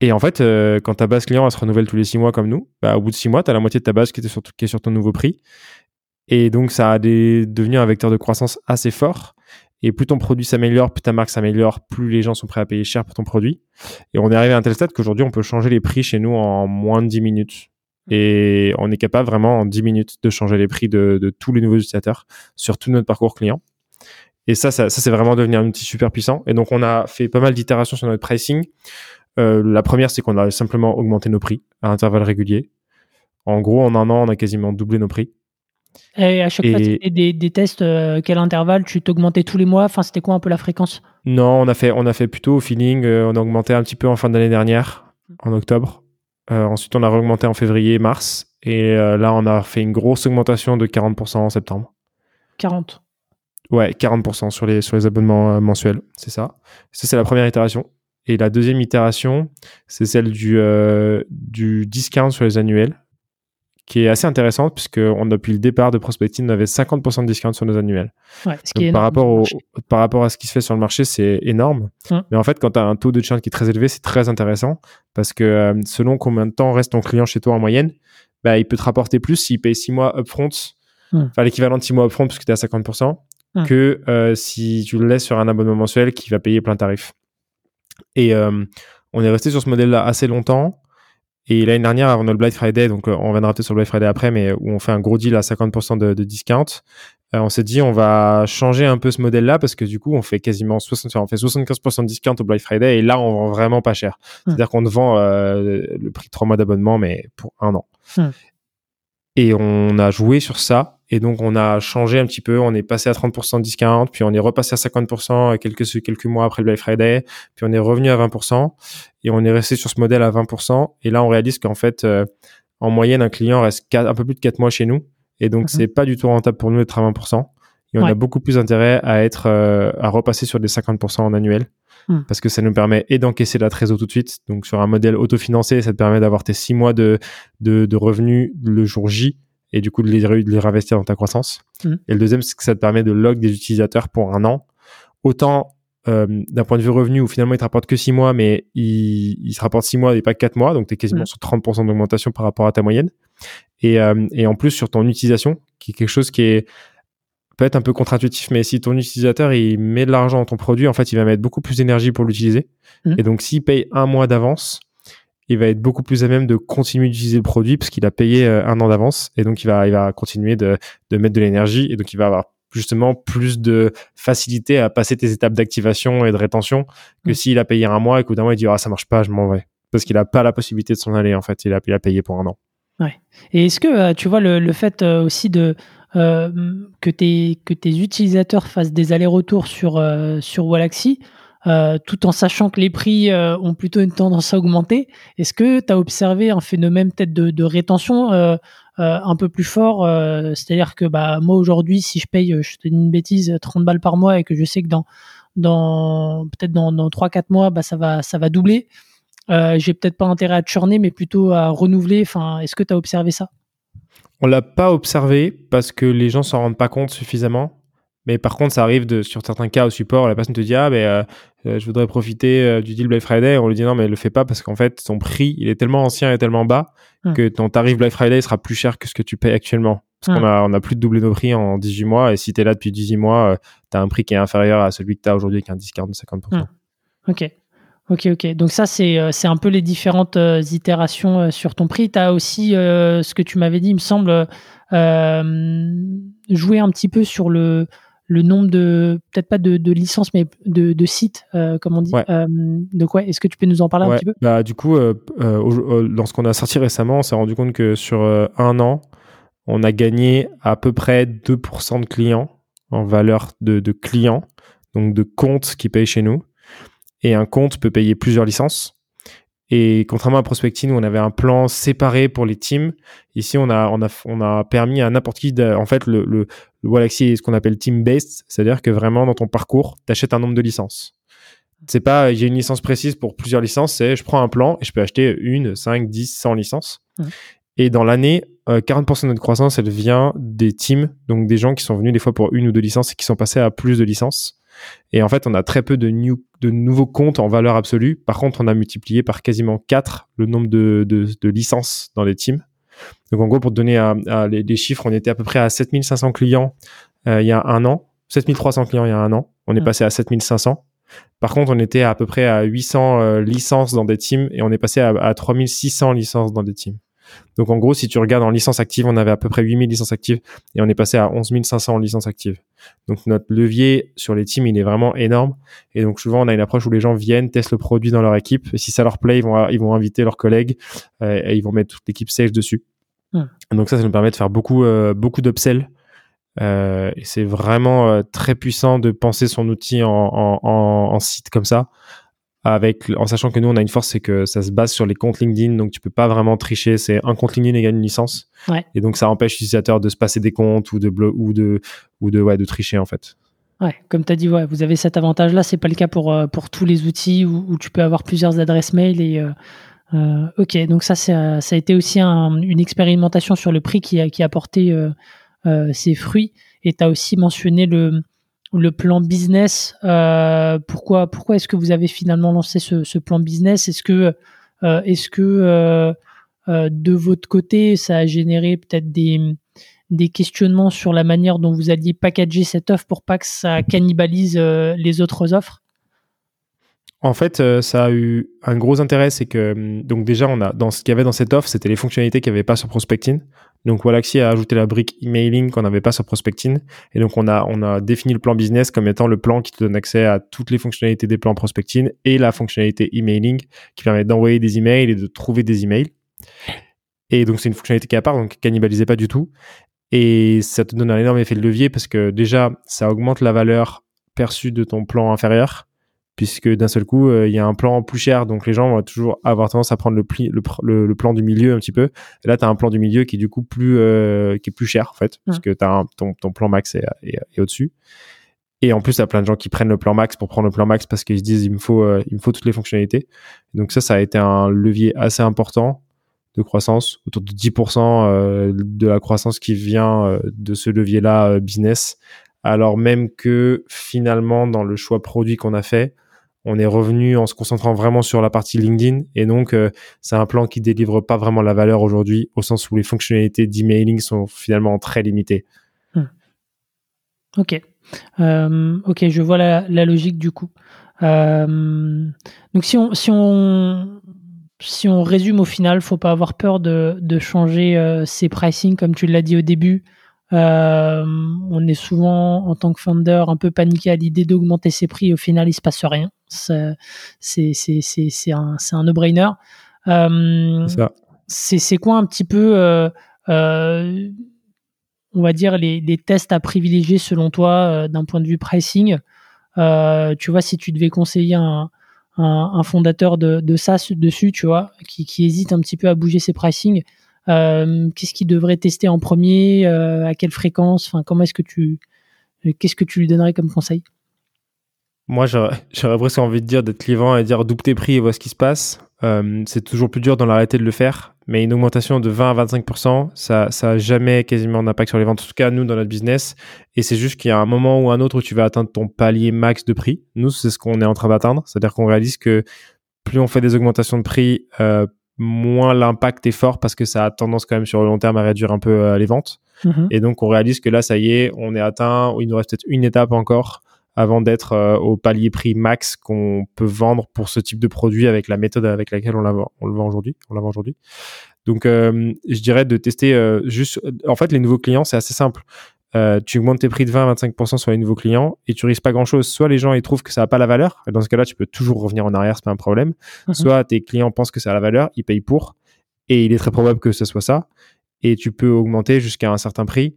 Et en fait, euh, quand ta base client se renouvelle tous les six mois comme nous, bah, au bout de six mois, tu as la moitié de ta base qui, était sur, qui est sur ton nouveau prix. Et donc, ça a devenu un vecteur de croissance assez fort. Et plus ton produit s'améliore, plus ta marque s'améliore, plus les gens sont prêts à payer cher pour ton produit. Et on est arrivé à un tel stade qu'aujourd'hui, on peut changer les prix chez nous en moins de 10 minutes. Et on est capable vraiment en 10 minutes de changer les prix de, de tous les nouveaux utilisateurs sur tout notre parcours client. Et ça, ça, ça c'est vraiment devenu un outil super puissant. Et donc, on a fait pas mal d'itérations sur notre pricing. Euh, la première, c'est qu'on a simplement augmenté nos prix à intervalles réguliers. En gros, en un an, on a quasiment doublé nos prix. Et à chaque fois, c'était des, des, tests, euh, quel intervalle? Tu t'augmentais tous les mois? Enfin, c'était quoi un peu la fréquence? Non, on a fait, on a fait plutôt au feeling. Euh, on a augmenté un petit peu en fin d'année dernière, en octobre. Euh, ensuite, on a augmenté en février, mars. Et euh, là, on a fait une grosse augmentation de 40% en septembre. 40 Ouais, 40% sur les, sur les abonnements euh, mensuels, c'est ça. Ça, c'est la première itération. Et la deuxième itération, c'est celle du, du discount sur les annuels qui est assez intéressante puisque on, depuis le départ de Prospecting, on avait 50% de discount sur nos annuels. Ouais, ce qui est par, rapport au, par rapport à ce qui se fait sur le marché, c'est énorme. Hum. Mais en fait, quand tu as un taux de churn qui est très élevé, c'est très intéressant parce que euh, selon combien de temps reste ton client chez toi en moyenne, bah, il peut te rapporter plus s'il paye 6 mois upfront, hum. enfin l'équivalent de 6 mois upfront puisque tu es à 50%, hum. que euh, si tu le laisses sur un abonnement mensuel qui va payer plein tarif. Et euh, on est resté sur ce modèle-là assez longtemps. Et l'année dernière, avant le Black Friday, donc euh, on viendra peut-être sur le Black Friday après, mais où on fait un gros deal à 50% de, de discount, euh, on s'est dit on va changer un peu ce modèle-là parce que du coup on fait quasiment 60, on fait 75% de discount au Black Friday et là on vend vraiment pas cher. Hmm. C'est-à-dire qu'on vend euh, le prix de trois mois d'abonnement mais pour un an. Hmm. Et on a joué sur ça et donc, on a changé un petit peu. On est passé à 30% de discount, puis on est repassé à 50% quelques, quelques mois après le Black Friday, puis on est revenu à 20%, et on est resté sur ce modèle à 20%. Et là, on réalise qu'en fait, euh, en moyenne, un client reste un peu plus de 4 mois chez nous. Et donc, mhm. c'est pas du tout rentable pour nous d'être à 20%. Et on a beaucoup plus intérêt à être, euh, à repasser sur des 50% en annuel. Hmm. Parce que ça nous permet et d'encaisser la trésor tout de suite. Donc, sur un modèle autofinancé, ça te permet d'avoir tes 6 mois de, de, de revenus le jour J et du coup de les, de les réinvestir dans ta croissance. Mmh. Et le deuxième, c'est que ça te permet de log des utilisateurs pour un an. Autant euh, d'un point de vue revenu où finalement il te rapporte que 6 mois, mais il, il se rapporte 6 mois et pas 4 mois, donc tu es quasiment mmh. sur 30% d'augmentation par rapport à ta moyenne. Et, euh, et en plus sur ton utilisation, qui est quelque chose qui est peut être un peu contre-intuitif, mais si ton utilisateur il met de l'argent dans ton produit, en fait il va mettre beaucoup plus d'énergie pour l'utiliser. Mmh. Et donc s'il paye un mois d'avance, il va être beaucoup plus à même de continuer d'utiliser le produit parce qu'il a payé euh, un an d'avance et donc il va, il va continuer de, de mettre de l'énergie et donc il va avoir justement plus de facilité à passer tes étapes d'activation et de rétention que mm. s'il a payé un mois et qu'au d'un mois il dit ah ça marche pas je m'en vais parce qu'il a pas la possibilité de s'en aller en fait il a, il a payé pour un an. Ouais. Et est-ce que euh, tu vois le, le fait euh, aussi de que tes que tes utilisateurs fassent des allers-retours sur sur Walaxy euh, tout en sachant que les prix euh, ont plutôt une tendance à augmenter. Est-ce que tu as observé un phénomène peut-être de, rétention euh, un peu plus fort C'est-à-dire que bah, moi aujourd'hui, si je paye, je te dis une bêtise, 30 balles par mois et que je sais que dans, dans peut-être dans, dans 3-4 mois, bah, ça, va, ça va doubler, j'ai peut-être pas intérêt à churner, mais plutôt à renouveler. Est-ce que tu as observé ça? On l'a pas observé parce que les gens s'en rendent pas compte suffisamment. Mais par contre, ça arrive de, sur certains cas au support, la personne te dit ah mais euh, euh, je voudrais profiter euh, du deal Black Friday. On lui dit non mais le fais pas parce qu'en fait ton prix il est tellement ancien et tellement bas hmm. que ton tarif Black Friday sera plus cher que ce que tu payes actuellement. Parce qu'on hmm. a on a plus de doublé nos prix en 18 mois et si tu es là depuis 18 mois, tu as un prix qui est inférieur à celui que tu as aujourd'hui avec un discount de 50%. Hmm. Ok. Ok, ok. Donc ça, c'est c'est un peu les différentes itérations sur ton prix. Tu as aussi ce que tu m'avais dit, il me semble, jouer un petit peu sur le, le nombre de, peut-être pas de, de, licences, mais de, de sites, euh, comme on dit. Euh, de quoi Est-ce que tu peux nous en parler un petit peu? Bah, Du coup, euh, euh, dans ce qu'on a sorti récemment, on s'est rendu compte que sur un an, on a gagné à peu près 2% de clients en valeur de, de clients, donc de comptes qui payent chez nous. Et un compte peut payer plusieurs licences. Et contrairement à Prospecting où on avait un plan séparé pour les teams, ici on a on a on a permis à n'importe qui de, en fait le le, le Galaxy est ce qu'on appelle team based, c'est-à-dire que vraiment dans ton parcours, tu achètes un nombre de licences. C'est pas j'ai une licence précise pour plusieurs licences, c'est je prends un plan et je peux acheter une, 5, 10, 100 licences. Et dans l'année, 40% de notre croissance, elle vient des teams, donc des gens qui sont venus des fois pour une ou deux licences et qui sont passés à plus de licences. Et en fait, on a très peu de, new, de nouveaux comptes en valeur absolue. Par contre, on a multiplié par quasiment 4 le nombre de, de, de licences dans les teams. Donc en gros, pour te donner à, à les, chiffres, on était à peu près à 7500 clients euh, il y a un an, 7300 clients il y a un an. On est mmh. passé à 7500. Par contre, on était à peu près à 800 euh, licences dans des teams et on est passé à, à 3600 licences dans des teams. Donc en gros, si tu regardes en licence active, on avait à peu près 8000 licences actives et on est passé à 11 500 licences actives. Donc notre levier sur les teams, il est vraiment énorme. Et donc souvent, on a une approche où les gens viennent, testent le produit dans leur équipe. Et si ça leur plaît, ils vont, ils vont inviter leurs collègues euh, et ils vont mettre toute l'équipe sales dessus. Donc ça, ça nous permet de faire beaucoup, euh, beaucoup d'upsell. Euh, et c'est vraiment très puissant de penser son outil en, en, en site comme ça avec en sachant que nous on a une force c'est que ça se base sur les comptes LinkedIn donc tu peux pas vraiment tricher c'est un compte LinkedIn égale une licence. Ouais. et donc ça empêche l'utilisateur de se passer des comptes ou de ou de ou de ouais de tricher en fait. Ouais comme tu as dit ouais vous avez cet avantage là c'est pas le cas pour euh, pour tous les outils où, où, tu peux avoir plusieurs adresses mail et euh, euh, ok. Donc ça ça a été aussi un, une expérimentation sur le prix qui a qui a porté ses fruits. Et tu as aussi mentionné le le plan business. Euh, pourquoi pourquoi est-ce que vous avez finalement lancé ce, plan business? Est-ce que euh, est-ce que euh, de votre côté ça a généré peut-être des des questionnements sur la manière dont vous alliez packager cette offre pour pas que ça cannibalise les autres offres? En fait, ça a eu un gros intérêt, c'est que donc déjà dans ce qu'il y avait dans cette offre, c'était les fonctionnalités qu'il n'y avait pas sur Prospecting. Donc Wallaxy a ajouté la brique emailing qu'on n'avait pas sur Prospecting. Et donc on a, défini le plan business comme étant le plan qui te donne accès à toutes les fonctionnalités des plans Prospecting et la fonctionnalité emailing qui permet d'envoyer des emails et de trouver des emails. Et donc c'est une fonctionnalité qui est à part, donc cannibalisez pas du tout. Et ça te donne un énorme effet de levier parce que déjà, ça augmente la valeur perçue de ton plan inférieur puisque d'un seul coup, euh, il y a un plan plus cher, donc les gens vont toujours avoir tendance à prendre le, pli, le, le, plan du milieu un petit peu. Et là, tu as un plan du milieu qui est du coup plus, euh, qui est plus cher, en fait, parce que as ton, ton plan max est, est, au-dessus. Et en plus, il y a plein de gens qui prennent le plan max pour prendre le plan max parce qu'ils se disent, il me faut, euh, il me faut toutes les fonctionnalités. Donc ça, ça a été un levier assez important de croissance, autour de 10% de la croissance qui vient de ce levier-là business, alors même que finalement, dans le choix produit qu'on a fait, on est revenu en se concentrant vraiment sur la partie LinkedIn et donc euh, c'est un plan qui délivre pas vraiment la valeur aujourd'hui au sens où les fonctionnalités d'emailing sont finalement très limitées. Hmm. Ok, euh, ok, je vois la, logique du coup. Euh, donc si on résume au final, faut pas avoir peur de, de changer ses pricing comme tu l'as dit au début. On est souvent en tant que founder un peu paniqué à l'idée d'augmenter ses prix. Au final, il se passe rien c'est un, un no-brainer. Euh, c'est quoi un petit peu, euh, euh, on va dire, les, les, tests à privilégier selon toi d'un point de vue pricing? Tu vois, si tu devais conseiller un, un, fondateur de, de SaaS dessus, tu vois, qui, qui, hésite un petit peu à bouger ses pricing, qu'est-ce qu'il devrait tester en premier À quelle fréquence Enfin, comment est-ce que tu, qu'est-ce que tu lui donnerais comme conseil? Moi, j'aurais presque envie de dire d'être clivant et dire double tes prix et vois ce qui se passe. Euh, c'est toujours plus dur d'en arrêter de le faire, mais une augmentation de 20 à 25%, ça, ça jamais quasiment d'impact sur les ventes. En tout cas, nous, dans notre business. Et c'est juste qu'il y a un moment ou un autre où tu vas atteindre ton palier max de prix. Nous, c'est ce qu'on est en train d'atteindre. C'est-à-dire qu'on réalise que plus on fait des augmentations de prix, euh, moins l'impact est fort parce que ça a tendance quand même sur le long terme à réduire un peu euh, les ventes. Mm-hmm. Et donc, on réalise que là, ça y est, on est atteint, il nous reste peut-être une étape encore avant d'être euh, au palier prix max qu'on peut vendre pour ce type de produit avec la méthode avec laquelle on, la, on le vend aujourd'hui. On la vend aujourd'hui. Donc, euh, je dirais de tester euh, juste. En fait, les nouveaux clients, c'est assez simple. Tu augmentes tes prix de 20 25% sur les nouveaux clients et tu risques pas grand chose. Soit les gens ils trouvent que ça n'a pas la valeur, et dans ce cas-là, tu peux toujours revenir en arrière, c'est pas un problème. Mhm. Soit tes clients pensent que ça a la valeur, ils payent pour, et il est très probable que ce soit ça. et tu peux augmenter jusqu'à un certain prix.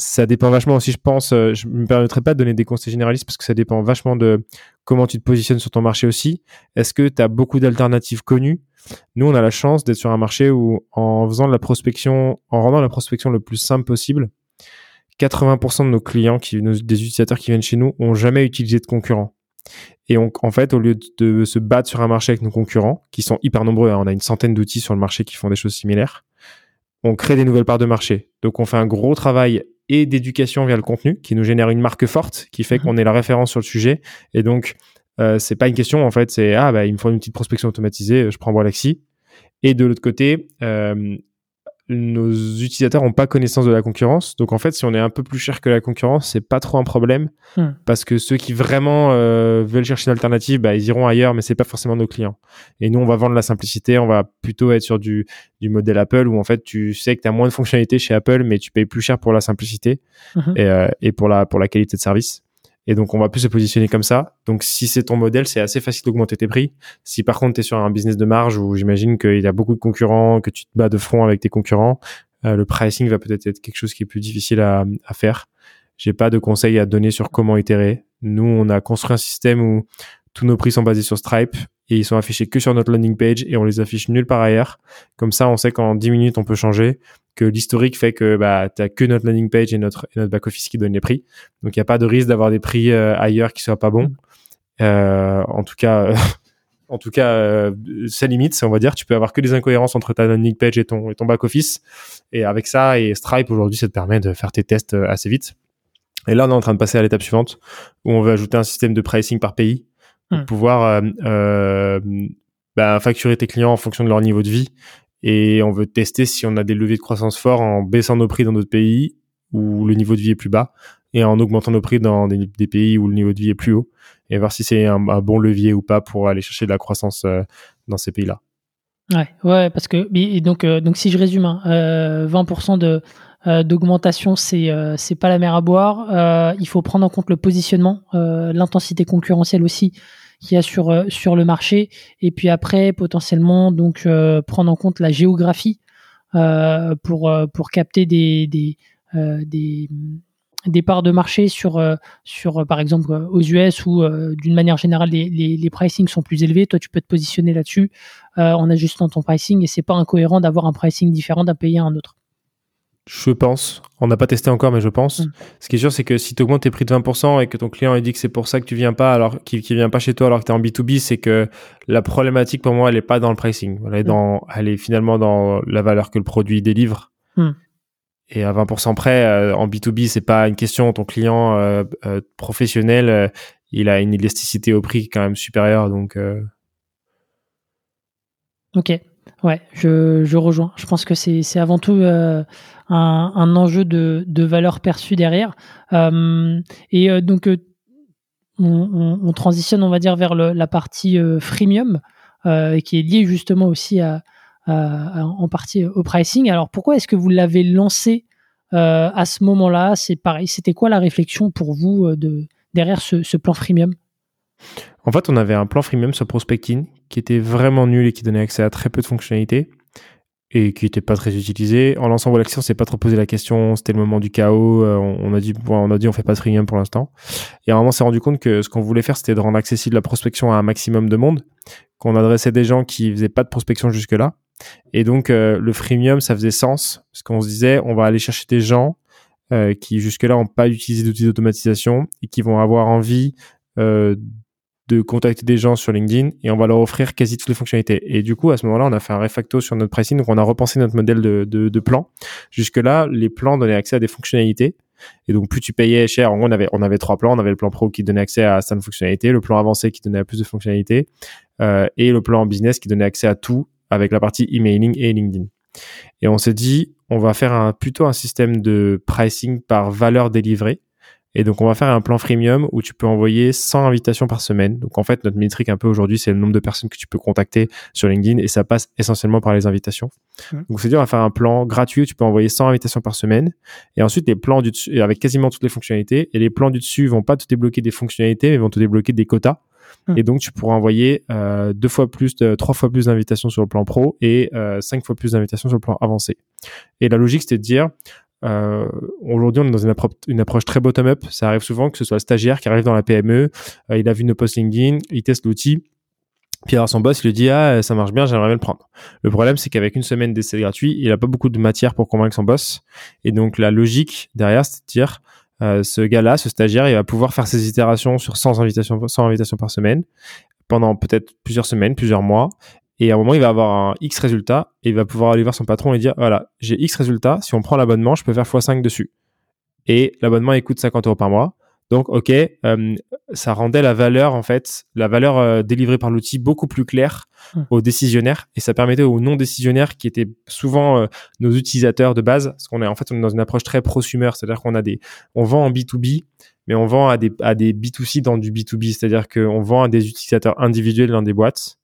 Ça dépend vachement aussi, je pense. euh, je me permettrai pas de donner des conseils généralistes parce que ça dépend vachement de comment tu te positionnes sur ton marché aussi. Est-ce que tu as beaucoup d'alternatives connues? Nous, on a la chance d'être sur un marché où, en faisant de la prospection, en rendant la prospection le plus simple possible, 80% de nos clients, qui, nos- des utilisateurs qui viennent chez nous, ont jamais utilisé de concurrents. Et on, en fait, au lieu de, de se battre sur un marché avec nos concurrents, qui sont hyper nombreux, hein, on a une centaine d'outils sur le marché qui font des choses similaires, on crée des nouvelles parts de marché. Donc, on fait un gros travail et d'éducation via le contenu, qui nous génère une marque forte, qui fait Mhm. qu'on est la référence sur le sujet. Et donc, euh, c'est pas une question, en fait, c'est ah bah il me faut une petite prospection automatisée, je prends Walaxy. Et de l'autre côté, euh, nos utilisateurs n'ont pas connaissance de la concurrence. Donc en fait, si on est un peu plus cher que la concurrence, c'est pas trop un problème Hmm. parce que ceux qui vraiment euh, veulent chercher une alternative, bah, ils iront ailleurs, mais c'est pas forcément nos clients. Et nous, on va vendre la simplicité. On va plutôt être sur du, du modèle Apple où en fait, tu sais que tu as moins de fonctionnalités chez Apple, mais tu payes plus cher pour la simplicité Mhm. et, euh, et pour la pour la qualité de service. Et donc, on va plus se positionner comme ça. Donc, si c'est ton modèle, c'est assez facile d'augmenter tes prix. Si par contre, tu es sur un business de marge où j'imagine qu'il y a beaucoup de concurrents, que tu te bats de front avec tes concurrents, euh, le pricing va peut-être être quelque chose qui est plus difficile à, faire. J'ai pas de conseils à donner sur comment itérer. Nous, on a construit un système où tous nos prix sont basés sur Stripe et ils sont affichés que sur notre landing page et on les affiche nulle part ailleurs. Comme ça, on sait qu'en 10 minutes, on peut changer, que l'historique fait que bah, tu que notre landing page et notre, et notre back-office qui donnent les prix. Donc, il n'y a pas de risque d'avoir des prix euh, ailleurs qui soient pas bons. Euh, en tout cas, en tout cas, euh, ça limite, on va dire. Tu peux avoir que des incohérences entre ta landing page et ton, et ton back-office. Et avec ça et Stripe, aujourd'hui, ça te permet de faire tes tests euh, assez vite. Et là, on est en train de passer à l'étape suivante où on veut ajouter un système de pricing par pays pour Hmm. pouvoir euh, euh, bah, facturer tes clients en fonction de leur niveau de vie. Et on veut tester si on a des leviers de croissance forts en baissant nos prix dans d'autres pays où le niveau de vie est plus bas et en augmentant nos prix dans des, pays où le niveau de vie est plus haut et voir si c'est un, bon levier ou pas pour aller chercher de la croissance euh, dans ces pays-là. Ouais, ouais, parce que donc euh, donc si je résume, hein, euh, 20% de d'augmentation, c'est c'est pas la mer à boire. Il faut prendre en compte le positionnement, l'intensité concurrentielle aussi qu'il y a sur euh, sur le marché, et puis après potentiellement donc euh, prendre en compte la géographie euh, pour pour capter des des des des parts de marché sur sur par exemple aux US où d'une manière générale les, les les pricing sont plus élevés. Toi, tu peux te positionner là-dessus en ajustant ton pricing et c'est pas incohérent d'avoir un pricing différent d'un pays à un autre. Je pense. On n'a pas testé encore, mais je pense. Mm. Ce qui est sûr, c'est que si tu augmentes tes prix de 20% et que ton client il dit que c'est pour ça que tu viens pas, alors qu'il vient pas chez toi alors que tu es en B2B, c'est que la problématique pour moi, elle est pas dans le pricing. Elle est, Mm. dans, elle est finalement dans la valeur que le produit délivre. Mm. Et à 20% près, euh, en B2B, c'est pas une question. Ton client euh, euh, professionnel, il a une élasticité au prix quand même supérieure. Donc, Ok, ouais, je, je rejoins. Je pense que c'est avant tout un, enjeu de, valeur perçue derrière. Euh, et euh, donc, euh, on, on- on transitionne, on va dire, vers la partie freemium, qui est liée justement aussi en partie au pricing. Alors, pourquoi est-ce que vous l'avez lancé à ce moment-là? C'est pareil, c'était quoi la réflexion pour vous de, derrière ce, ce plan freemium? En fait, on avait un plan freemium sur Prospecting qui était vraiment nul et qui donnait accès à très peu de fonctionnalités et qui n'était pas très utilisé. En lançant Walaxy, on s'est pas trop posé la question. C'était le moment du chaos. euh, on, a dit, on a dit, on fait pas de freemium pour l'instant. Et à un moment, on s'est rendu compte que ce qu'on voulait faire, c'était de rendre accessible la prospection à un maximum de monde, qu'on adressait des gens qui faisaient pas de prospection jusque-là. Et donc, euh, le freemium, ça faisait sens parce qu'on se disait, on va aller chercher des gens euh, qui jusque-là n'ont pas utilisé d'outils d'automatisation et qui vont avoir envie euh, de contacter des gens sur LinkedIn et on va leur offrir quasi toutes les fonctionnalités. Et du coup, à ce moment-là, on a fait un refacto sur notre pricing, donc on a repensé notre modèle de, de, de plan. Jusque-là, les plans donnaient accès à des fonctionnalités. Et donc, plus tu payais cher, en gros, on avait, on avait trois plans. On avait le plan pro qui donnait accès à certaines fonctionnalités, le plan avancé qui donnait à plus de fonctionnalités, euh, et le plan business qui donnait accès à tout avec la partie emailing et LinkedIn. Et on s'est dit, on va faire un, plutôt un système de pricing par valeur délivrée. Et donc, on va faire un plan freemium où tu peux envoyer 100 invitations par semaine. Donc, en fait, notre métrique un peu aujourd'hui, c'est le nombre de personnes que tu peux contacter sur LinkedIn et ça passe essentiellement par les invitations. Donc, c'est dire, on va faire un plan gratuit où tu peux envoyer 100 invitations par semaine. Et ensuite, les plans du dessus, avec quasiment toutes les fonctionnalités. Et les plans du dessus vont pas te débloquer des fonctionnalités, mais vont te débloquer des quotas. Et donc, tu pourras envoyer deux fois plus, de, trois fois plus d'invitations sur le plan pro et cinq fois plus d'invitations sur le plan avancé. Et la logique, c'était de dire, euh, aujourd'hui, on est dans une, approche très bottom-up. Ça arrive souvent que ce soit le stagiaire qui arrive dans la PME, euh, il a vu nos posts LinkedIn, il teste l'outil, puis alors son boss lui dit ah ça marche bien, j'aimerais bien le prendre. Le problème c'est qu'avec une semaine d'essai gratuit, il a pas beaucoup de matière pour convaincre son boss. Et donc la logique derrière, c'est de dire euh, ce gars-là, ce stagiaire, il va pouvoir faire ses itérations sur 100 invitations, 100 invitations par semaine pendant peut-être plusieurs semaines, plusieurs mois. Et à un moment, il va avoir un X résultat et il va pouvoir aller voir son patron et dire voilà, j'ai X résultat. Si on prend l'abonnement, je peux faire x5 dessus. Et l'abonnement, il coûte 50 euros par mois. Donc, OK, euh, ça rendait la valeur, en fait, la valeur euh, délivrée par l'outil beaucoup plus claire mmh. aux décisionnaires et ça permettait aux non-décisionnaires qui étaient souvent euh, nos utilisateurs de base, parce qu'on est en fait on est dans une approche très prosumer, c'est-à-dire qu'on a des, on vend en B2B, mais on vend à des, à des B2C dans du B2B, c'est-à-dire qu'on vend à des utilisateurs individuels dans des boîtes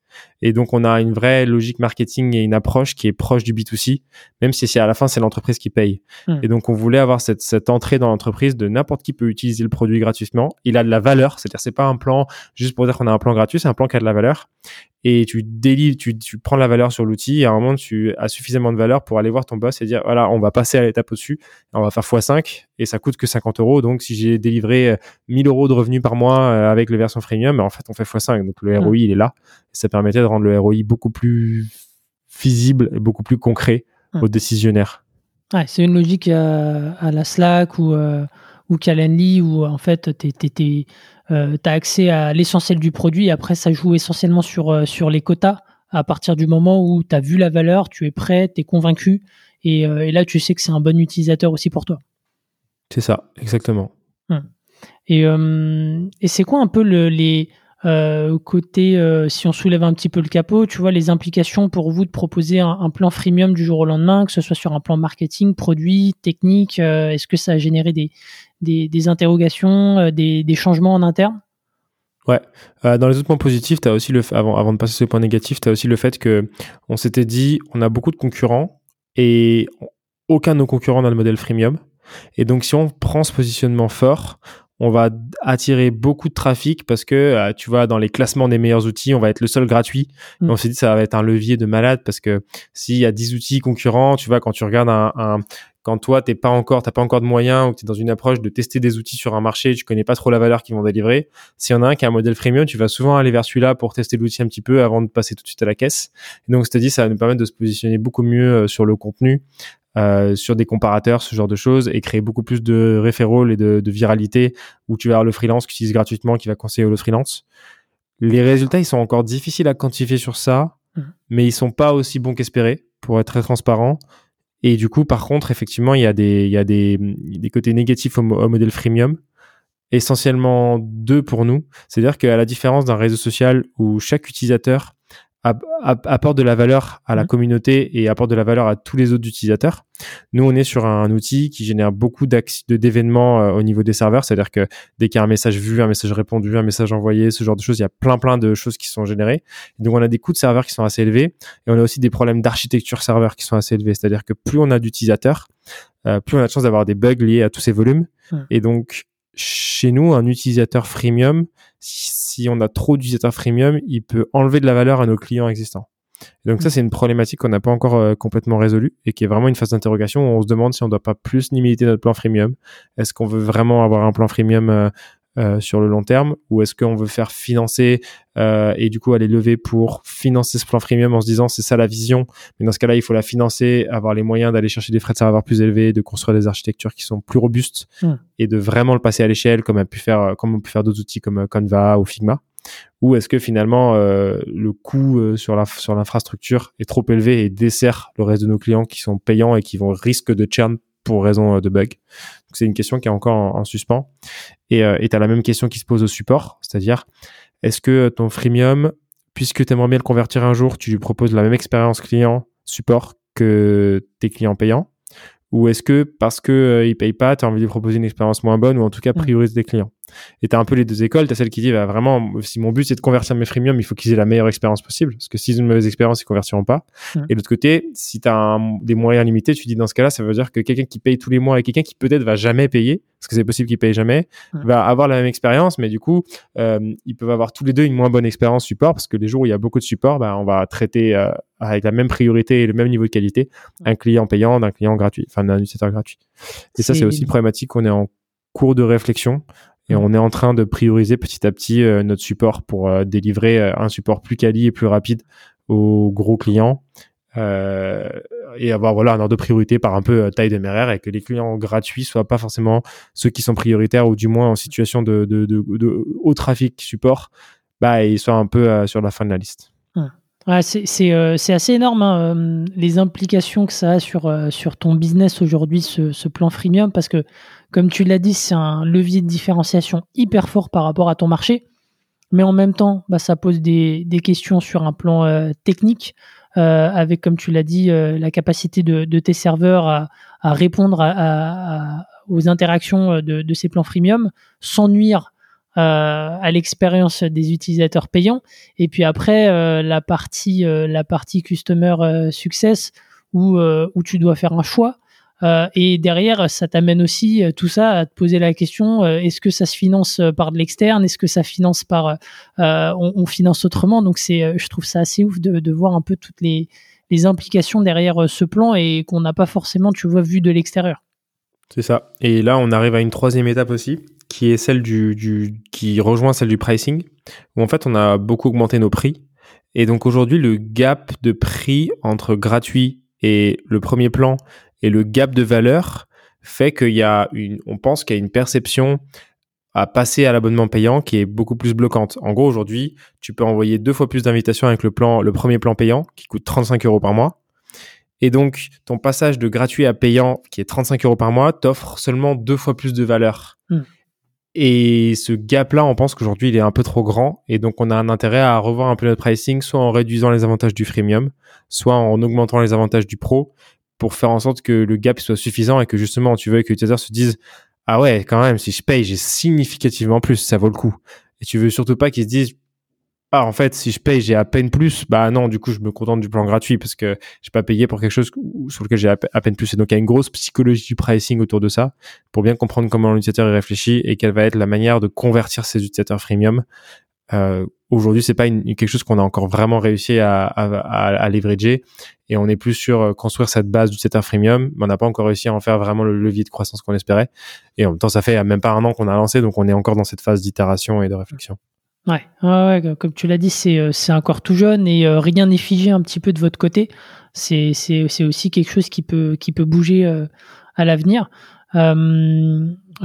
et donc, on a une vraie logique marketing et une approche qui est proche du B2C, même si c'est à la fin, c'est l'entreprise qui paye. Hmm. Et donc, on voulait avoir cette, cette entrée dans l'entreprise de n'importe qui peut utiliser le produit gratuitement. Il a de la valeur, c'est-à-dire c'est pas un plan juste pour dire qu'on a un plan gratuit, c'est un plan qui a de la valeur et tu délivres, tu, tu prends la valeur sur l'outil et à un moment tu as suffisamment de valeur pour aller voir ton boss et dire voilà on va passer à l'étape au-dessus, on va faire x5 et ça coûte que 50 euros donc si j'ai délivré 1000 euros de revenus par mois euh, avec la version freemium en fait on fait x5 donc le ROI il est là ça permettait de rendre le ROI beaucoup plus visible et beaucoup plus concret aux décisionnaires. Ouais, c'est une logique euh, à, la Slack ou, euh, ou Calendly où en fait tu euh, as accès à l'essentiel du produit. Et après, ça joue essentiellement sur, euh, sur les quotas. À partir du moment où tu as vu la valeur, tu es prêt, tu es convaincu. Et, euh, et, là, tu sais que c'est un bon utilisateur aussi pour toi. C'est ça, exactement. Hum. Et, et c'est quoi un peu le, les côté, si on soulève un petit peu le capot, tu vois, les implications pour vous de proposer un, plan freemium du jour au lendemain, que ce soit sur un plan marketing, produit, technique, est-ce que ça a généré des, interrogations, euh, des, changements en interne? Ouais. Euh, dans les autres points positifs, as aussi le avant, avant de passer sur le point négatif, tu as aussi le fait que on s'était dit on a beaucoup de concurrents et aucun de nos concurrents n'a le modèle freemium. Et donc si on prend ce positionnement fort, on va attirer beaucoup de trafic parce que euh, tu vois dans les classements des meilleurs outils, on va être le seul gratuit. Et mm. on s'est dit ça va être un levier de malade parce que s'il y a 10 outils concurrents, tu vois quand tu regardes un, quand toi t'es pas encore t'as pas encore de moyens ou que tu es dans une approche de tester des outils sur un marché, tu connais pas trop la valeur qu'ils vont délivrer. S'il y en a un qui a un modèle freemium, tu vas souvent aller vers celui-là pour tester l'outil un petit peu avant de passer tout de suite à la caisse. Et donc c'est-à-dire ça va nous permettre de se positionner beaucoup mieux euh, sur le contenu, euh, sur des comparateurs, ce genre de choses, et créer beaucoup plus de référents et de, de, viralité où tu vas avoir le freelance qui utilise gratuitement, qui va conseiller le freelance. Les résultats, ils sont encore difficiles à quantifier sur ça, mmh. mais ils sont pas aussi bons qu'espérés, pour être très transparent. Et du coup, par contre, effectivement, il y a des, il y a des, des côtés négatifs au, modèle freemium. Essentiellement deux pour nous. C'est-à-dire qu'à la différence d'un réseau social où chaque utilisateur apporte de la valeur à la mmh. communauté et apporte de la valeur à tous les autres utilisateurs. Nous, on est sur un outil qui génère beaucoup d'événements euh, au niveau des serveurs, c'est-à-dire que dès qu'il y a un message vu, un message répondu, un message envoyé, ce genre de choses, il y a plein plein de choses qui sont générées. Donc, on a des coûts de serveurs qui sont assez élevés et on a aussi des problèmes d'architecture serveur qui sont assez élevés. C'est-à-dire que plus on a d'utilisateurs, euh, plus on a de chance d'avoir des bugs liés à tous ces volumes. Mmh. Et donc, chez nous, un utilisateur freemium, si on a trop d'utilisateurs freemium, il peut enlever de la valeur à nos clients existants. donc ça, mm. c'est une problématique qu'on n'a pas encore euh, complètement résolue et qui est vraiment une phase d'interrogation où on se demande si on ne doit pas plus limiter notre plan freemium. Est-ce qu'on veut vraiment avoir un plan freemium euh, euh, sur le long terme ou est-ce qu'on veut faire financer euh, et du coup aller lever pour financer ce plan freemium en se disant c'est ça la vision mais dans ce cas-là il faut la financer avoir les moyens d'aller chercher des frais de serveur plus élevés de construire des architectures qui sont plus robustes hmm. et de vraiment le passer à l'échelle comme a pu faire comme on peut faire d'autres outils comme euh, Canva ou Figma ou est-ce que finalement euh, le coût euh, sur la sur l'infrastructure est trop élevé et dessert le reste de nos clients qui sont payants et qui vont risque de churn pour raison de bug. C'est une question qui est encore en, suspens. Et euh, tu as la même question qui se pose au support, c'est-à-dire, est-ce que ton freemium, puisque tu aimerais bien le convertir un jour, tu lui proposes la même expérience client support que tes clients payants? Ou est-ce que parce que euh, payent pas, tu as envie de lui proposer une expérience moins bonne ou en tout cas prioriser des clients? Et tu as un peu les deux écoles. Tu as celle qui dit bah, vraiment, si mon but c'est de convertir mes freemium, il faut qu'ils aient la meilleure expérience possible. Parce que s'ils ont une mauvaise expérience, ils convertiront pas. Et de l'autre côté, si tu as des moyens limités, tu dis dans ce cas-là, ça veut dire que quelqu'un qui paye tous les mois et quelqu'un qui peut-être va jamais payer, parce que c'est possible qu'il paye jamais, va avoir la même expérience, mais du coup, euh, ils peuvent avoir tous les deux une moins bonne expérience support, parce que les jours où il y a beaucoup de support, bah, on va traiter euh, avec la même priorité et le même niveau de qualité un client payant d'un client gratuit, enfin d'un utilisateur gratuit. Et ça, c'est aussi une problématique qu'on est en cours de réflexion et on est en train de prioriser petit à petit euh, notre support pour euh, délivrer euh, un support plus quali et plus rapide aux gros clients. Et avoir voilà un ordre de priorité par un peu taille de MRR et que les clients gratuits soient pas forcément ceux qui sont prioritaires ou du moins en situation de, de, de, haut trafic support, bah ils soient un peu sur la fin de la liste. Ouais, c'est assez énorme hein, les implications que ça a sur, sur ton business aujourd'hui, ce, ce, plan freemium, parce que comme tu l'as dit, c'est un levier de différenciation hyper fort par rapport à ton marché. Mais en même temps, bah, ça pose des, questions sur un plan euh, technique, euh, avec, comme tu l'as dit, euh, la capacité de, tes serveurs à, répondre aux interactions de, ces plans freemium sans nuire à l'expérience des utilisateurs payants. Et puis après, la, partie, customer success, où tu dois faire un choix euh, et derrière, ça t'amène aussi euh, tout ça à te poser la question euh, est-ce que ça se finance par de l'externe? Est-ce que ça finance par on, finance autrement? Donc c'est, je trouve ça assez ouf de, voir un peu toutes les, implications derrière ce plan et qu'on n'a pas forcément, tu vois, vu de l'extérieur. C'est ça. Et là, on arrive à une troisième étape aussi, qui est celle du, du, qui rejoint celle du pricing, où en fait, on a beaucoup augmenté nos prix. Et donc aujourd'hui, le gap de prix entre gratuit et le premier plan et le gap de valeur fait qu'il y a une, on pense qu'il y a une perception à passer à l'abonnement payant qui est beaucoup plus bloquante. En gros, aujourd'hui, tu peux envoyer deux fois plus d'invitations avec le plan, le premier plan payant qui coûte 35 euros par mois. Et donc, ton passage de gratuit à payant qui est 35 euros par mois t'offre seulement deux fois plus de valeur. Hmm. Et ce gap-là, on pense qu'aujourd'hui, il est un peu trop grand. Et donc, on a un intérêt à revoir un peu notre pricing, soit en réduisant les avantages du freemium, soit en augmentant les avantages du pro, pour faire en sorte que le gap soit suffisant et que justement tu veux que l'utilisateur se dise ah ouais quand même si je paye j'ai significativement plus ça vaut le coup et tu veux surtout pas qu'il se dise ah en fait si je paye j'ai à peine plus bah non du coup je me contente du plan gratuit parce que j'ai pas payé pour quelque chose sur lequel j'ai à peine plus et donc il y a une grosse psychologie du pricing autour de ça pour bien comprendre comment l'utilisateur y réfléchit et quelle va être la manière de convertir ses utilisateurs freemium euh, aujourd'hui c'est pas quelque chose qu'on a encore vraiment réussi à, à, leverager. Et on est plus sur euh, construire cette base du setter freemium mais on n'a pas encore réussi à en faire vraiment le levier de croissance qu'on espérait. Et en même temps ça fait même pas un an qu'on a lancé donc on est encore dans cette phase d'itération et de réflexion. Ouais, ouais, ouais comme tu l'as dit c'est euh, encore tout jeune et euh, rien n'est figé un petit peu de votre côté. C'est aussi quelque chose qui peut bouger à l'avenir.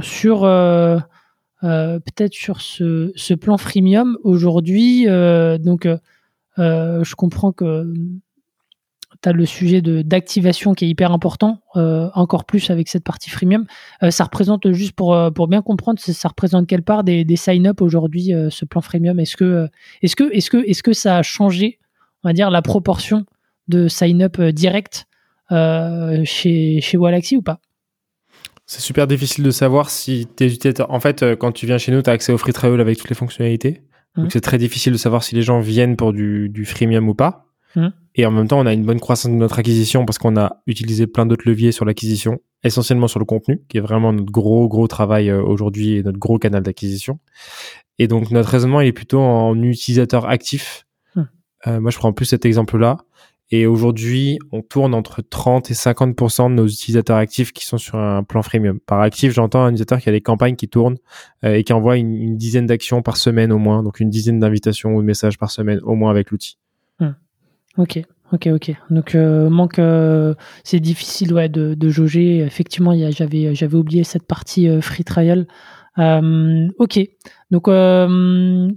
Sur peut-être sur ce, plan freemium aujourd'hui. Euh, donc, euh, je comprends que tu as le sujet d'activation qui est hyper important, encore plus avec cette partie freemium. ça représente, juste pour, pour bien comprendre, ça, représente quelle part des, des sign-up aujourd'hui, ce plan freemium? Est-ce que, est-ce, que, est-ce, que, est-ce que ça a changé, on va dire, la proportion de sign-up direct chez, chez Walaxy ou pas? C'est super difficile de savoir si tes utilisateurs. En fait, euh, quand tu viens chez nous, tu as accès au free trial avec toutes les fonctionnalités. Donc, mmh. c'est très difficile de savoir si les gens viennent pour du, du freemium ou pas. Mmh. Et en même temps, on a une bonne croissance de notre acquisition parce qu'on a utilisé plein d'autres leviers sur l'acquisition, essentiellement sur le contenu, qui est vraiment notre gros, gros travail euh, aujourd'hui et notre gros canal d'acquisition. Et donc, notre raisonnement, il est plutôt en utilisateur actif. Mmh. Euh, moi, je prends plus cet exemple-là. Et aujourd'hui, on tourne entre 30 et 50% de nos utilisateurs actifs qui sont sur un plan freemium. Par actif, j'entends un utilisateur qui a des campagnes qui tournent euh, et qui envoie une, dizaine d'actions par semaine au moins, donc une dizaine d'invitations ou de messages par semaine au moins avec l'outil. Hmm. Ok, ok, ok. Donc euh, manque, euh, c'est difficile ouais, de, de jauger. Effectivement, j'avais j'avais oublié cette partie free trial. Ok, donc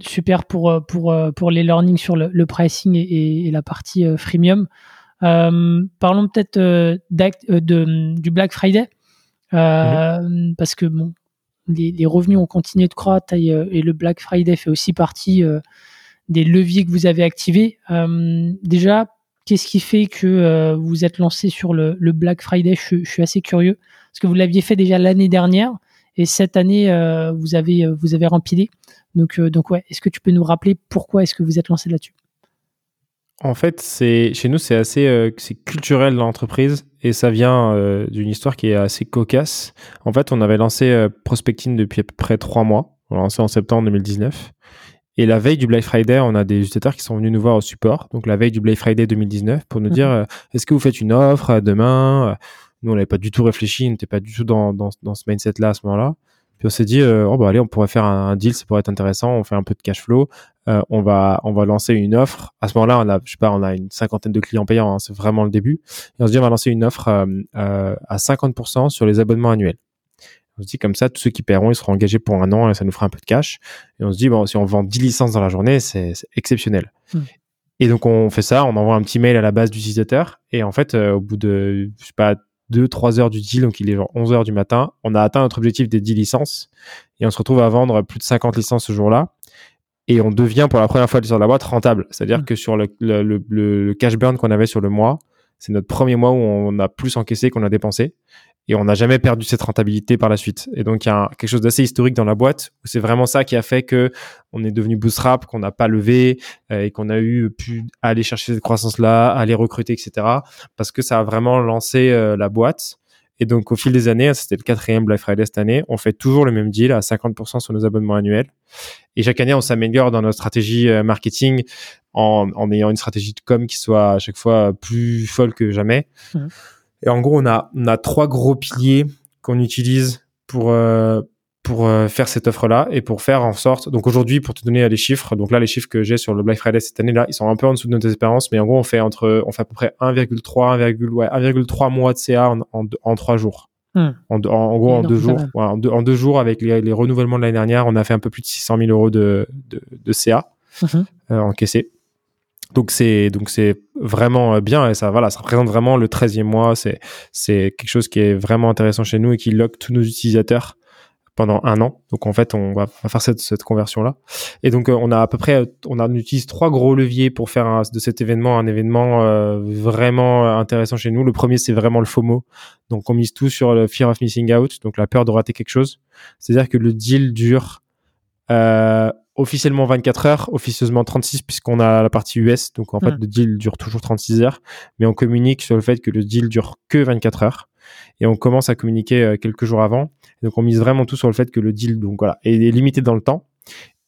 super pour pour pour les learnings sur le, pricing et, la partie freemium. parlons peut-être de, du Black Friday mhm. parce que bon, les, revenus ont continué de croître et, le Black Friday fait aussi partie des leviers que vous avez activés. déjà, qu'est-ce qui fait que vous êtes lancé sur le, Black Friday? Je, je, suis assez curieux parce que vous l'aviez fait déjà l'année dernière Et cette année, vous avez vous avez rempilé. Donc donc ouais, est-ce que tu peux nous rappeler pourquoi est-ce que vous êtes lancé là-dessus? En fait, c'est chez nous c'est assez c'est culturel dans l'entreprise et ça vient d'une histoire qui est assez cocasse. En fait, on avait lancé Prospecting depuis à peu près trois mois. On l'a lancé en septembre 2019 et la veille du Black Friday, on a des utilisateurs qui sont venus nous voir au support. Donc la veille du Black Friday 2019 pour nous dire mhm. euh, est-ce que vous faites une offre euh, demain? Nous, on n'avait pas du tout réfléchi, on n'était pas du tout dans, dans, dans ce mindset-là à ce moment-là. Puis on s'est dit euh, oh bah allez, on pourrait faire un, deal, ça pourrait être intéressant. On fait un peu de cash flow. on va on va lancer une offre. À ce moment-là, on a je sais pas, on a une cinquantaine de clients payants. Hein, c'est vraiment le début. Et on se dit on va lancer une offre à 50% sur les abonnements annuels. On se dit comme ça, tous ceux qui paieront, ils seront engagés pour un an et ça nous fera un peu de cash. Et on se dit, bon, si on vend 10 licences dans la journée, c'est exceptionnel. Hmm. Et donc, on fait ça, on envoie un petit mail à la base d'utilisateur. Et en fait, euh, au bout de, je sais pas, 2, 3 heures du deal, donc il est genre 11 heures du matin, on a atteint notre objectif des 10 licences. Et on se retrouve à vendre plus de 50 licences ce jour-là. Et on devient pour la première fois sur la boîte rentable. C'est-à-dire hmm. que sur le, le, le cash burn qu'on avait sur le mois, c'est notre premier mois où on a plus encaissé qu'on a dépensé et on n'a jamais perdu cette rentabilité par la suite. Et donc il y a quelque chose d'assez historique dans la boîte où c'est vraiment ça qui a fait que on est devenu bootstrap, qu'on n'a pas levé euh, et qu'on a eu pu aller chercher cette croissance-là, aller recruter, etc. Parce que ça a vraiment lancé euh, la boîte. Et donc au fil des années, c'était le quatrième Black Friday cette année, on fait toujours le même deal à 50% sur nos abonnements annuels. Et chaque année, on s'améliore dans notre stratégie euh, marketing en, en, ayant une stratégie de com qui soit à chaque fois plus folle que jamais. Mmh. Et en gros, on a, on a trois gros piliers qu'on utilise pour, euh, pour euh, faire cette offre-là et pour faire en sorte. Donc aujourd'hui, pour te donner les chiffres, donc là, les chiffres que j'ai sur le Black Friday cette année-là, ils sont un peu en dessous de notre espérance, mais en gros, on fait entre, on fait à peu près 1,3, 1,3 mois de CA en, en, trois jours. Hmm. En, en, gros, en deux jours, en, deux, en, deux, jours, avec les, les renouvellements de l'année dernière, on a fait un peu plus de 600 000 euros de, de, de CA mmh. euh, encaissé. Donc c'est donc c'est vraiment euh, bien et ça voilà ça représente vraiment le 13e mois. C'est c'est quelque chose qui est vraiment intéressant chez nous et qui lock tous nos utilisateurs pendant un an. Donc en fait on va, faire cette, cette conversion là et donc euh, on a à peu près on, a, utilise trois gros leviers pour faire de cet événement un événement euh, vraiment intéressant chez nous. Le premier c'est vraiment le FOMO. Donc on mise tout sur le fear of missing out donc la peur de rater quelque chose. C'est à dire que le deal dure euh, officiellement 24 heures, officieusement 36 puisqu'on a la partie US. Donc en fait, hmm. le deal dure toujours 36 heures, mais on communique sur le fait que le deal dure que 24 heures. Et on commence à communiquer euh, quelques jours avant. donc on mise vraiment tout sur le fait que le deal donc voilà est limité dans le temps.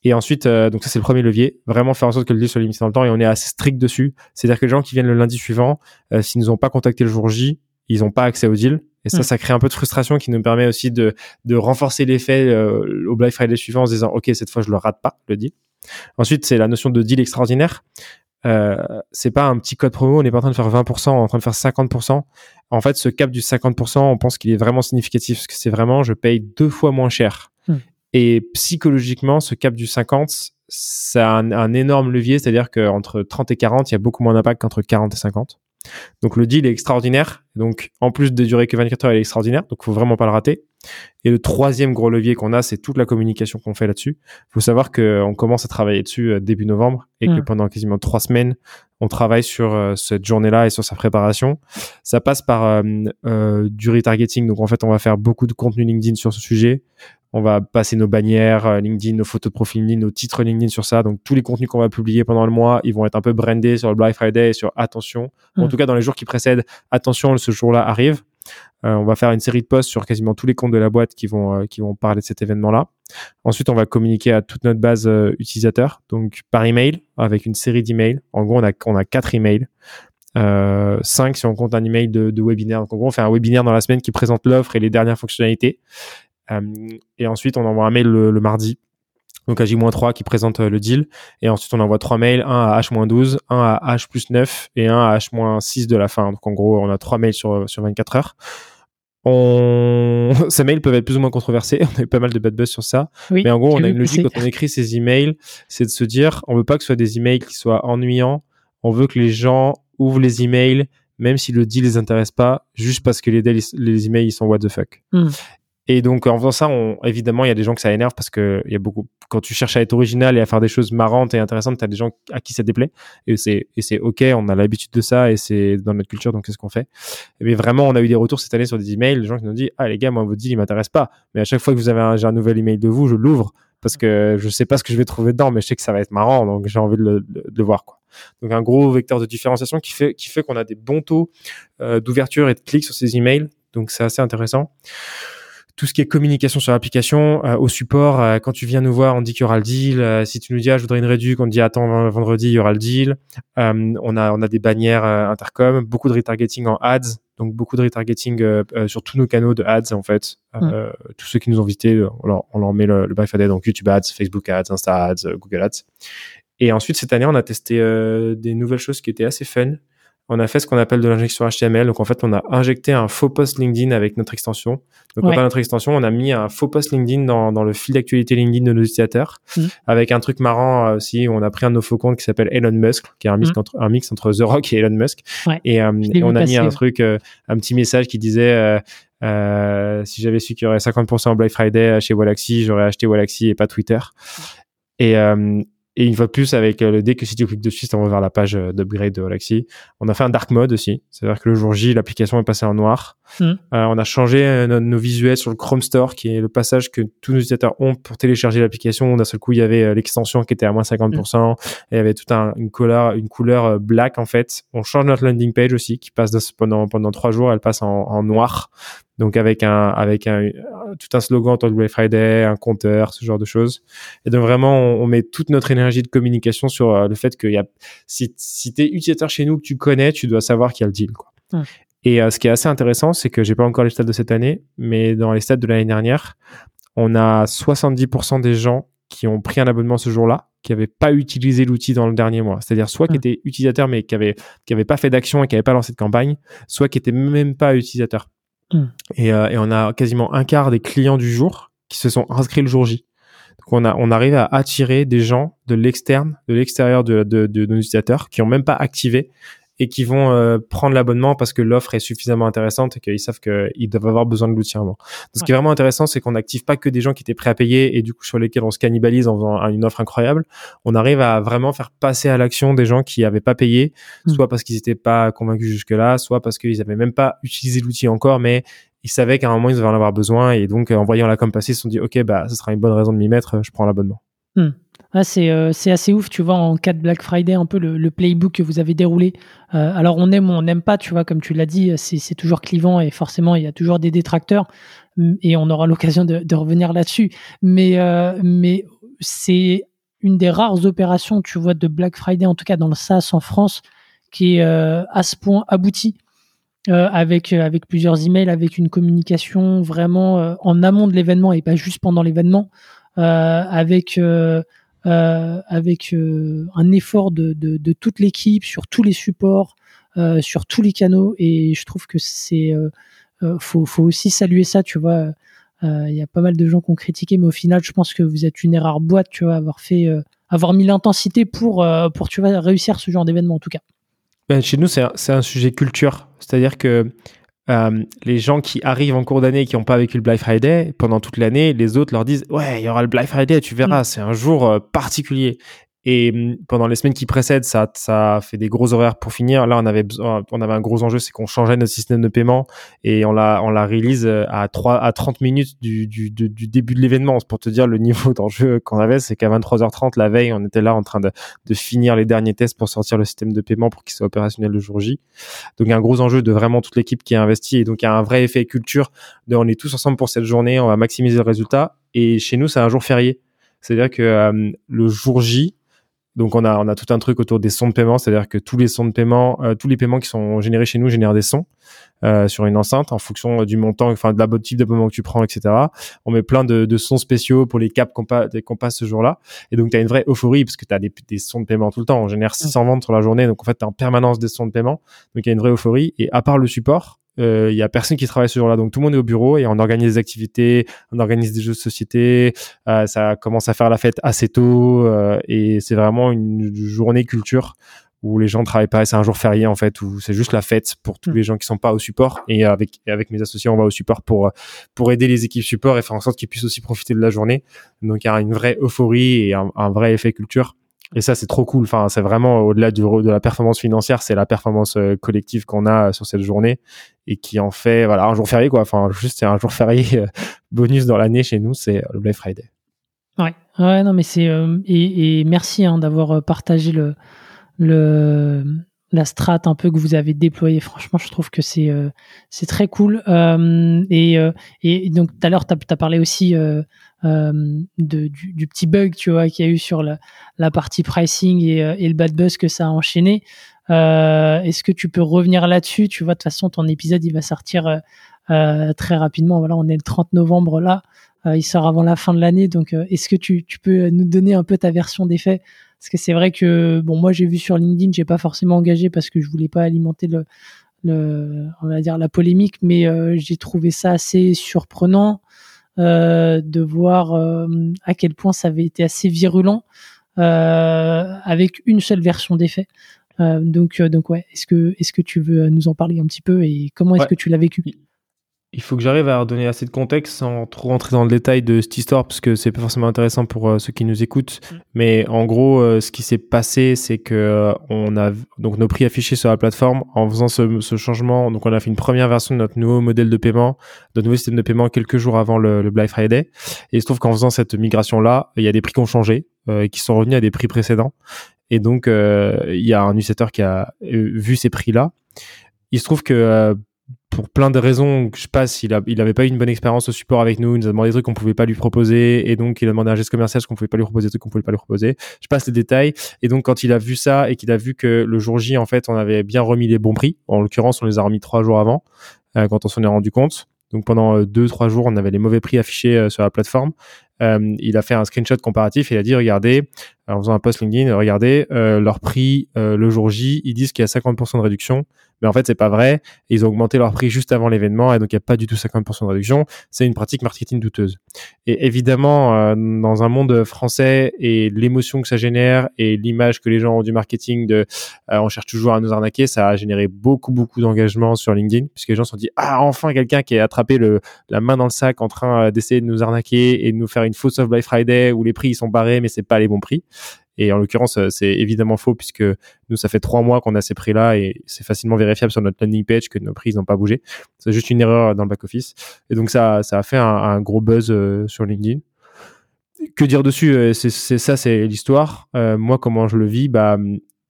Et ensuite, euh, donc ça c'est le premier levier, vraiment faire en sorte que le deal soit limité dans le temps et on est assez strict dessus. C'est-à-dire que les gens qui viennent le lundi suivant, euh, s'ils nous ont pas contacté le jour J, ils n'ont pas accès au deal. Et ça, hmm. ça crée un peu de frustration qui nous permet aussi de, de renforcer l'effet euh, au Black Friday suivant en se disant, OK, cette fois, je le rate pas, le deal. Ensuite, c'est la notion de deal extraordinaire. Euh, c'est pas un petit code promo, on n'est pas en train de faire 20%, on est en train de faire 50%. En fait, ce cap du 50%, on pense qu'il est vraiment significatif parce que c'est vraiment, je paye deux fois moins cher. Hmm. Et psychologiquement, ce cap du 50, c'est un, un énorme levier, c'est-à-dire qu'entre 30 et 40, il y a beaucoup moins d'impact qu'entre 40 et 50. Donc le deal est extraordinaire. Donc en plus de durer que 24 heures, il est extraordinaire. Donc faut vraiment pas le rater. Et le troisième gros levier qu'on a, c'est toute la communication qu'on fait là-dessus. Il faut savoir qu'on commence à travailler dessus euh, début novembre et que hmm. pendant quasiment trois semaines, on travaille sur euh, cette journée-là et sur sa préparation. Ça passe par euh, du retargeting. Donc en fait, on va faire beaucoup de contenu LinkedIn sur ce sujet. On va passer nos bannières euh, LinkedIn, nos photos de profil LinkedIn, nos titres LinkedIn sur ça. Donc tous les contenus qu'on va publier pendant le mois, ils vont être un peu brandés sur le Black Friday et sur attention. En hmm. tout cas, dans les jours qui précèdent, attention, ce jour-là arrive. Euh, on va faire une série de posts sur quasiment tous les comptes de la boîte qui vont euh, qui vont parler de cet événement-là. Ensuite, on va communiquer à toute notre base utilisateur, donc par email avec une série d'emails. En gros, on a on a quatre emails. Euh, 5 si on compte un email de, de webinaire. Donc en gros, on fait un webinaire dans la semaine qui présente l'offre et les dernières fonctionnalités. Euh, et ensuite, on envoie un mail le, mardi donc à J-3 qui présente euh, le deal. Et ensuite, on envoie trois mails, un à H-12, un à H plus 9 et un à H-6 de la fin. Donc en gros, on a trois mails sur, sur 24 heures. On... Ces mails peuvent être plus ou moins controversés. On a eu pas mal de bad buzz sur ça. mais en gros, on a une logique quand on écrit ces emails, c'est de se dire, on veut pas que ce soit des emails qui soient ennuyants. On veut que les gens ouvrent les emails, même si le deal les intéresse pas, juste parce que les, les emails ils sont what the fuck. Hmm. Et donc en faisant ça, on, évidemment, il y a des gens que ça énerve parce que il y a beaucoup. Quand tu cherches à être original et à faire des choses marrantes et intéressantes, t'as des gens à qui ça déplaît. Et c'est et c'est ok, on a l'habitude de ça et c'est dans notre culture, donc c'est ce qu'on fait. Mais vraiment, on a eu des retours cette année sur des emails, des gens qui nous ont dit ah les gars, moi votre deal il m'intéresse pas. Mais à chaque fois que vous avez un, j'ai un nouvel email de vous, je l'ouvre parce que je sais pas ce que je vais trouver dedans, mais je sais que ça va être marrant, donc j'ai envie de le, de le voir quoi. Donc un gros vecteur de différenciation qui fait qui fait qu'on a des bons taux euh, d'ouverture et de clics sur ces emails. Donc c'est assez intéressant tout ce qui est communication sur l'application, euh, au support, euh, quand tu viens nous voir, on dit qu'il y aura le deal. Euh, si tu nous dis, ah, je voudrais une réduction, on dit, attends, vendredi, il y aura le deal. on a, on a des bannières intercom, beaucoup de retargeting en ads, donc beaucoup de retargeting sur tous nos canaux de ads, en fait. Mm. tous ceux qui nous ont visités, on leur, on leur met le, le donc YouTube ads, Facebook ads, Insta ads, Google ads. Et ensuite, cette année, on a testé des nouvelles choses qui étaient assez fun on a fait ce qu'on appelle de l'injection HTML. Donc en fait, on a injecté un faux post LinkedIn avec notre extension. Donc ouais. notre extension, on a mis un faux post LinkedIn dans, dans le fil d'actualité LinkedIn de nos utilisateurs, mmh. avec un truc marrant euh, aussi. On a pris un de nos faux comptes qui s'appelle Elon Musk, qui est un mix, mmh. entre, un mix entre The Rock et Elon Musk. Ouais. Et, euh, et on a mis un truc, euh, un petit message qui disait. Euh, si j'avais su qu'il y aurait 50% en Black Friday chez Wallaxy, j'aurais acheté Wallaxy et pas Twitter. Et, euh, et une fois de plus, avec euh, le dès que si tu cliques dessus, ça va vers la page euh, d'upgrade de Galaxy. On a fait un dark mode aussi. C'est-à-dire que le jour J, l'application est passée en noir. Mm. Euh, on a changé nos, nos, visuels sur le Chrome Store, qui est le passage que tous nos utilisateurs ont pour télécharger l'application. D'un seul coup, il y avait l'extension qui était à moins 50%. Mm. Et il y avait toute un, une couleur, une couleur black, en fait. On change notre landing page aussi, qui passe de, pendant, pendant trois jours, elle passe en, en noir donc avec un avec un tout un slogan de Black Friday, un compteur, ce genre de choses. Et donc vraiment, on, on met toute notre énergie de communication sur euh, le fait que y a, si si t'es utilisateur chez nous que tu connais, tu dois savoir qu'il y a le deal. Quoi. Ouais. Et euh, ce qui est assez intéressant, c'est que j'ai pas encore les stats de cette année, mais dans les stats de l'année dernière, on a 70% des gens qui ont pris un abonnement ce jour-là, qui n'avaient pas utilisé l'outil dans le dernier mois. C'est-à-dire soit qui étaient utilisateurs mais qui avaient qui avaient pas fait d'action et qui n'avaient pas lancé de campagne, soit qui étaient même pas utilisateurs. Mm. Et, euh, et, on a quasiment un quart des clients du jour qui se sont inscrits le jour J. Donc on, a, on arrive à attirer des gens de l'externe, de l'extérieur de, de, de, nos utilisateurs qui ont même pas activé et qui vont euh, prendre l'abonnement parce que l'offre est suffisamment intéressante et qu'ils savent qu'ils doivent avoir besoin de l'outil avant. Ce qui est vraiment intéressant, c'est qu'on n'active pas que des gens qui étaient prêts à payer et du coup sur lesquels on se cannibalise en faisant une offre incroyable. On arrive à vraiment faire passer à l'action des gens qui avaient pas payé, mmh. soit parce qu'ils n'étaient pas convaincus jusque-là, soit parce qu'ils avaient même pas utilisé l'outil encore, mais ils savaient qu'à un moment ils devaient en avoir besoin et donc en voyant la com passer, ils se sont dit ok bah ce sera une bonne raison de m'y mettre, je prends l'abonnement. Mmh. Ah, c'est euh, assez ouf, tu vois, en cas de Black Friday, un peu le, playbook que vous avez déroulé. Euh, alors, on aime ou on n'aime pas, tu vois, comme tu l'as dit, c'est toujours clivant et forcément, il y a toujours des détracteurs et on aura l'occasion de, revenir là-dessus. Mais, euh, mais c'est une des rares opérations, tu vois, de Black Friday, en tout cas dans le SaaS en France, qui est euh, à ce point abouti. Euh, avec plusieurs emails, avec une communication vraiment en amont de l'événement et pas juste pendant l'événement, avec euh, avec euh, un effort de toute l'équipe sur tous les supports, euh, sur tous les canaux. Et je trouve que c'est faut, faut aussi saluer ça, tu vois. Il y a pas mal de gens qui ont critiqué, mais au final, je pense que vous êtes une erreur boîte, tu vois, avoir fait, avoir mis l'intensité pour, pour, tu vois, réussir ce genre d'événement, en tout cas. Ben, chez nous, c'est un, un, sujet culture. C'est-à-dire que euh, les gens qui arrivent en cours d'année et qui n'ont pas vécu le Black Friday, pendant toute l'année, les autres leur disent Ouais, il y aura le Black Friday, tu verras, mm. c'est un jour euh, particulier. Et hum, pendant les semaines qui précèdent, ça, ça fait des gros horaires pour finir. Là, on avait besoin, on avait un gros enjeu, c'est qu'on changeait notre système de paiement et on l'a, on la release euh, à 3 à 30 minutes du, du, du, début de l'événement. Pour te dire le niveau d'enjeu qu'on avait, c'est qu'à 23h30 la veille, on était là en train de, de finir les derniers tests pour sortir le système de paiement pour qu'il soit opérationnel le jour J. Donc, un gros enjeu de vraiment toute l'équipe qui a investi et donc il y a un vrai effet culture de on est tous ensemble pour cette journée, on va maximiser le résultat. Et chez nous, c'est un jour férié. C'est-à-dire que euh, le jour J, donc on a on a tout un truc autour des sons de paiement, c'est-à-dire que tous les sons de paiement, euh, tous les paiements qui sont générés chez nous génèrent des sons euh, sur une enceinte en fonction du montant, enfin de la type d'abonnement que tu prends, etc. On met plein de, de sons spéciaux pour les caps qu'on pa qu passe ce jour-là, et donc tu as une vraie euphorie parce que tu as des, des, sons de paiement tout le temps. On génère 600 ventes sur la journée, donc en fait tu en permanence des sons de paiement, donc il y a une vraie euphorie. Et à part le support, il euh, y a personne qui travaille ce jour-là, donc tout le monde est au bureau et on organise des activités, on organise des jeux de société, euh, ça commence à faire la fête assez tôt euh, et c'est vraiment une journée culture où les gens travaillent pas, c'est un jour férié en fait, où c'est juste la fête pour tous mm. les gens qui sont pas au support. Et avec avec mes associés, on va au support pour pour aider les équipes support et faire en sorte qu'ils puissent aussi profiter de la journée. Donc il y a une vraie euphorie et un, un vrai effet culture. Et ça, c'est trop cool. Enfin, c'est vraiment au-delà de la performance financière, c'est la performance euh, collective qu'on a sur cette journée et qui en fait, voilà, un jour férié quoi. Enfin, juste c'est un jour férié euh, bonus dans l'année chez nous, c'est le Black Friday. Ouais, ouais, non, mais c'est euh, et, et, merci hein, d'avoir partagé le le la strat un peu que vous avez déployée. Franchement, je trouve que c'est c'est très cool. et, et donc tout à l'heure, tu as, parlé aussi euh, de, du, petit bug tu vois qu'il y a eu sur la, la partie pricing et, euh, et, le bad buzz que ça a enchaîné. Euh, Est-ce que tu peux revenir là-dessus? Tu vois, de toute façon, ton épisode il va sortir euh, euh très rapidement. Voilà, on est le 30 novembre là. il sort avant la fin de l'année. Donc, est-ce que tu, tu, peux nous donner un peu ta version des faits? Parce que c'est vrai que bon, moi j'ai vu sur LinkedIn, j'ai pas forcément engagé parce que je voulais pas alimenter le, le on va dire la polémique, mais j'ai trouvé ça assez surprenant. Euh, de voir euh, à quel point ça avait été assez virulent euh, avec une seule version des faits. donc, donc ouais, est-ce que, est-ce que tu veux nous en parler un petit peu et comment est-ce que tu l'as vécu? Il faut que j'arrive à donner assez de contexte sans trop rentrer dans le détail de cette histoire parce que c'est pas forcément intéressant pour euh, ceux qui nous écoutent. Mm. Mais en gros, euh, ce qui s'est passé, c'est que euh, on a donc nos prix affichés sur la plateforme en faisant ce, ce, changement. Donc on a fait une première version de notre nouveau modèle de paiement, de notre nouveau système de paiement quelques jours avant le, le Black Friday. Et il se trouve qu'en faisant cette migration là, il y a des prix qui ont changé, qui sont revenus à des prix précédents. Et donc il y a un utilisateur qui a vu ces prix là. Il se trouve que pour plein de raisons je passe, il, a, il avait pas eu une bonne expérience au support avec nous, il nous a demandé des trucs qu'on pouvait pas lui proposer, et donc il a demandé un geste commercial qu'on pouvait pas lui proposer des trucs qu'on pouvait pas lui proposer. Je passe les détails, et donc quand il a vu ça et qu'il a vu que le jour J, en fait, on avait bien remis les bons prix, en l'occurrence, on les a remis trois jours avant, euh, quand on s'en est rendu compte. Donc pendant euh, deux, trois jours, on avait les mauvais prix affichés euh, sur la plateforme. il a fait un screenshot comparatif et il a dit regardez, en faisant un post LinkedIn, regardez leur prix le jour J, ils disent qu'il y a 50% de réduction mais en fait c'est pas vrai. Ils ont augmenté leur prix juste avant l'événement et donc il n'y a pas du tout 50% de réduction. C'est une pratique marketing douteuse. Et évidemment, euh, dans un monde français et l'émotion que ça génère et l'image que les gens ont du marketing de euh, on cherche toujours à nous arnaquer, ça a généré beaucoup beaucoup d'engagement sur LinkedIn puisque les gens se sont dit ah enfin quelqu'un qui a attrapé le, la main dans le sac en train euh, d'essayer de nous arnaquer et de nous faire une fausse off Black Friday où les prix ils sont barrés mais c'est pas les bons prix. Et en l'occurrence, euh, c'est évidemment faux puisque nous, ça fait trois mois qu'on a ces prix-là et c'est facilement vérifiable sur notre landing page que nos prix n'ont pas bougé. C'est juste une erreur dans le back-office. Et donc, ça, ça a fait un, gros buzz euh, sur LinkedIn. Que dire dessus euh, C'est ça, c'est l'histoire. moi, comment je le vis? Bah,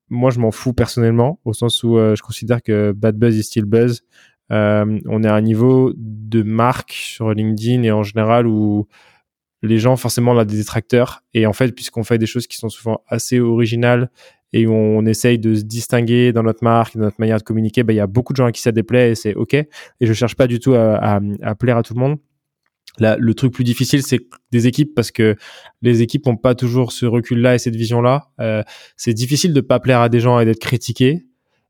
moi, je m'en fous personnellement, au sens où je considère que bad buzz is still buzz. on est à un niveau de marque sur LinkedIn et en général où les gens forcément on a des détracteurs et en fait puisqu'on fait des choses qui sont souvent assez originales et on, essaye de se distinguer dans notre marque, dans notre manière de communiquer, bah, il y a beaucoup de gens à qui ça déplaît et c'est ok. Et je cherche pas du tout à, plaire à tout le monde. Le truc plus difficile, c'est des équipes parce que les équipes n'ont pas toujours ce recul-là et cette vision-là. Euh, c'est difficile de pas plaire à des gens et d'être critiqué.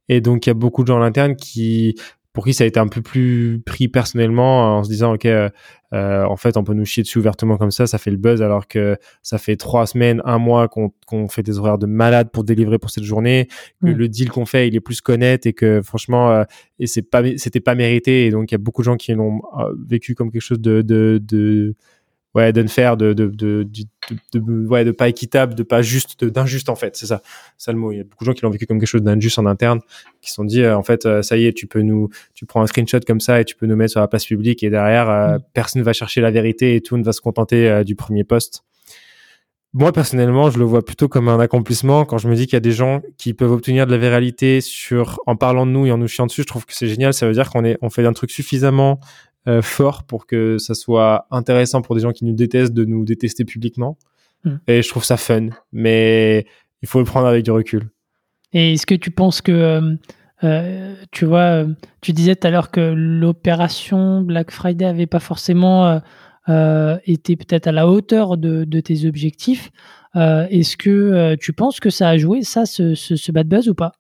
Et donc, il y a beaucoup de gens à l'interne qui pour qui ça a été un peu plus pris personnellement en se disant ok euh, euh, en fait on peut nous chier dessus ouvertement comme ça ça fait le buzz alors que ça fait trois semaines un mois qu'on fait des horaires de malade pour délivrer pour cette journée que le deal qu'on fait il est plus connaître et que franchement euh, et c'est pas c'était pas mérité. Et donc il y a beaucoup de gens qui l'ont vécu comme quelque chose de, de, de ouais de de, de, de, de, ouais de pas équitable de pas juste d'injuste en fait c'est ça ça le mot il y a beaucoup de gens qui l'ont vécu comme quelque chose d'injuste en interne qui se sont dit euh, en fait euh, ça y est tu peux nous tu prends un screenshot comme ça et tu peux nous mettre sur la place publique et derrière euh, mm. personne ne va chercher la vérité et tout ne va se contenter du premier poste moi personnellement, je le vois plutôt comme un accomplissement quand je me dis qu'il y a des gens qui peuvent obtenir de la viralité sur en parlant de nous et en nous chiant dessus. Je trouve que c'est génial. Ça veut dire qu'on est on fait un truc suffisamment euh, fort pour que ça soit intéressant pour des gens qui nous détestent de nous détester publiquement. Hmm. Et je trouve ça fun, mais il faut le prendre avec du recul. Et est-ce que tu penses que, euh, euh, tu vois, tu disais tout à l'heure que l'opération Black Friday avait pas forcément été peut-être à la hauteur de, tes objectifs. est-ce que tu penses que ça a joué, ça, ce, ce bad buzz ou pas?